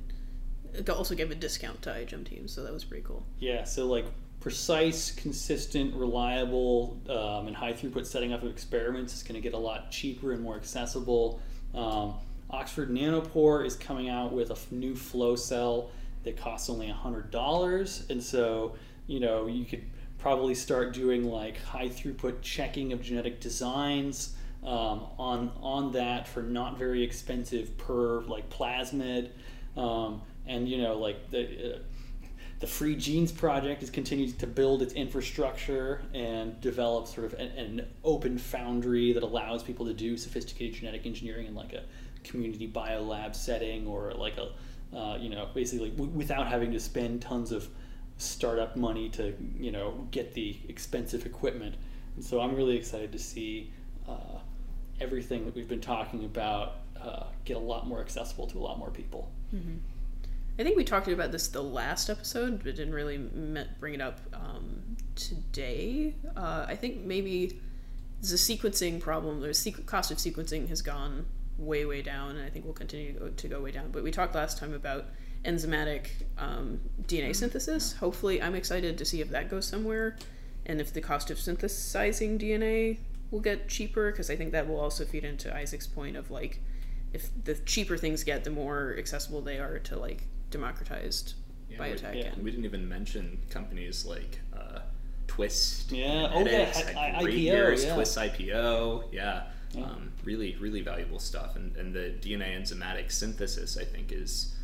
it also gave a discount to iGEM teams, so that was pretty cool. Yeah, so like precise, consistent, reliable, um, and high throughput setting up of experiments is going to get a lot cheaper and more accessible. Um, Oxford Nanopore is coming out with a new flow cell that costs only $100. And so, you know, you could probably start doing like high throughput checking of genetic designs um, on, on that for not very expensive per like plasmid. Um, and, you know, like the. Uh, the Free Genes Project is continuing to build its infrastructure and develop sort of an, an open foundry that allows people to do sophisticated genetic engineering in like a community biolab setting or like a, uh, you know, basically without having to spend tons of startup money to, you know, get the expensive equipment. And so I'm really excited to see uh, everything that we've been talking about uh, get a lot more accessible to a lot more people. I think we talked about this the last episode, but didn't really bring it up um, today. Uh, I think maybe the sequencing problem, the sequ- cost of sequencing has gone way, way down, and I think we'll continue to go, to go way down. But we talked last time about enzymatic um, DNA synthesis. Hopefully, I'm excited to see if that goes somewhere, and if the cost of synthesizing DNA will get cheaper, because I think that will also feed into Isaac's point of like, if the cheaper things get, the more accessible they are to like democratized Yeah, biotech. yeah. and We didn't even mention companies like uh, Twist. Yeah, oh, yeah, I- I- IPO, years. yeah. Twist IPO. Yeah. Yeah. Um, really, really valuable stuff. And, and the DNA enzymatic synthesis, I think, is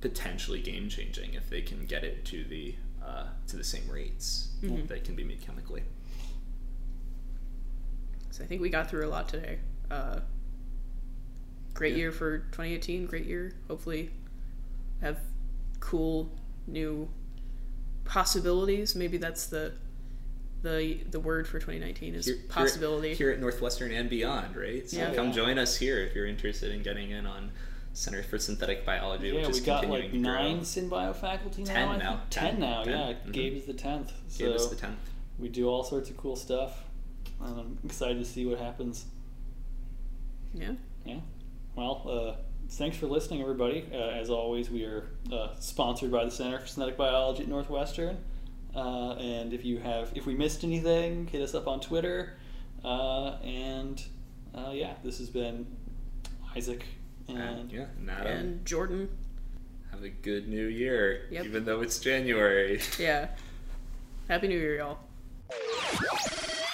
potentially game changing if they can get it to the uh, to the same rates that can be made chemically. So I think we got through a lot today. Uh, great Yeah. year for 2018. Great year. Hopefully, have cool new possibilities. Maybe that's the the the word for 2019 is Here- here possibility. here at Northwestern and beyond, right? So Yeah. come join us here if you're interested in getting in on Center for Synthetic Biology, Yeah, which we is got continuing like to grow. nine SynBio faculty now. Ten now. think. Ten. Ten now. Ten. Yeah, Mhm. Gabe is the tenth. So Gave us the tenth. we do all sorts of cool stuff. And I'm excited to see what happens. yeah. Yeah. Well, uh, thanks for listening, everybody. Uh, as always, we are uh, sponsored by the Center for Synthetic Biology at Northwestern. Uh, and if you have, if we missed anything, hit us up on Twitter. Uh, and uh, yeah, this has been Isaac. And And yeah, and Adam, And Jordan. have a good new year, Yep. even though it's January. Yeah. Happy New Year, y'all.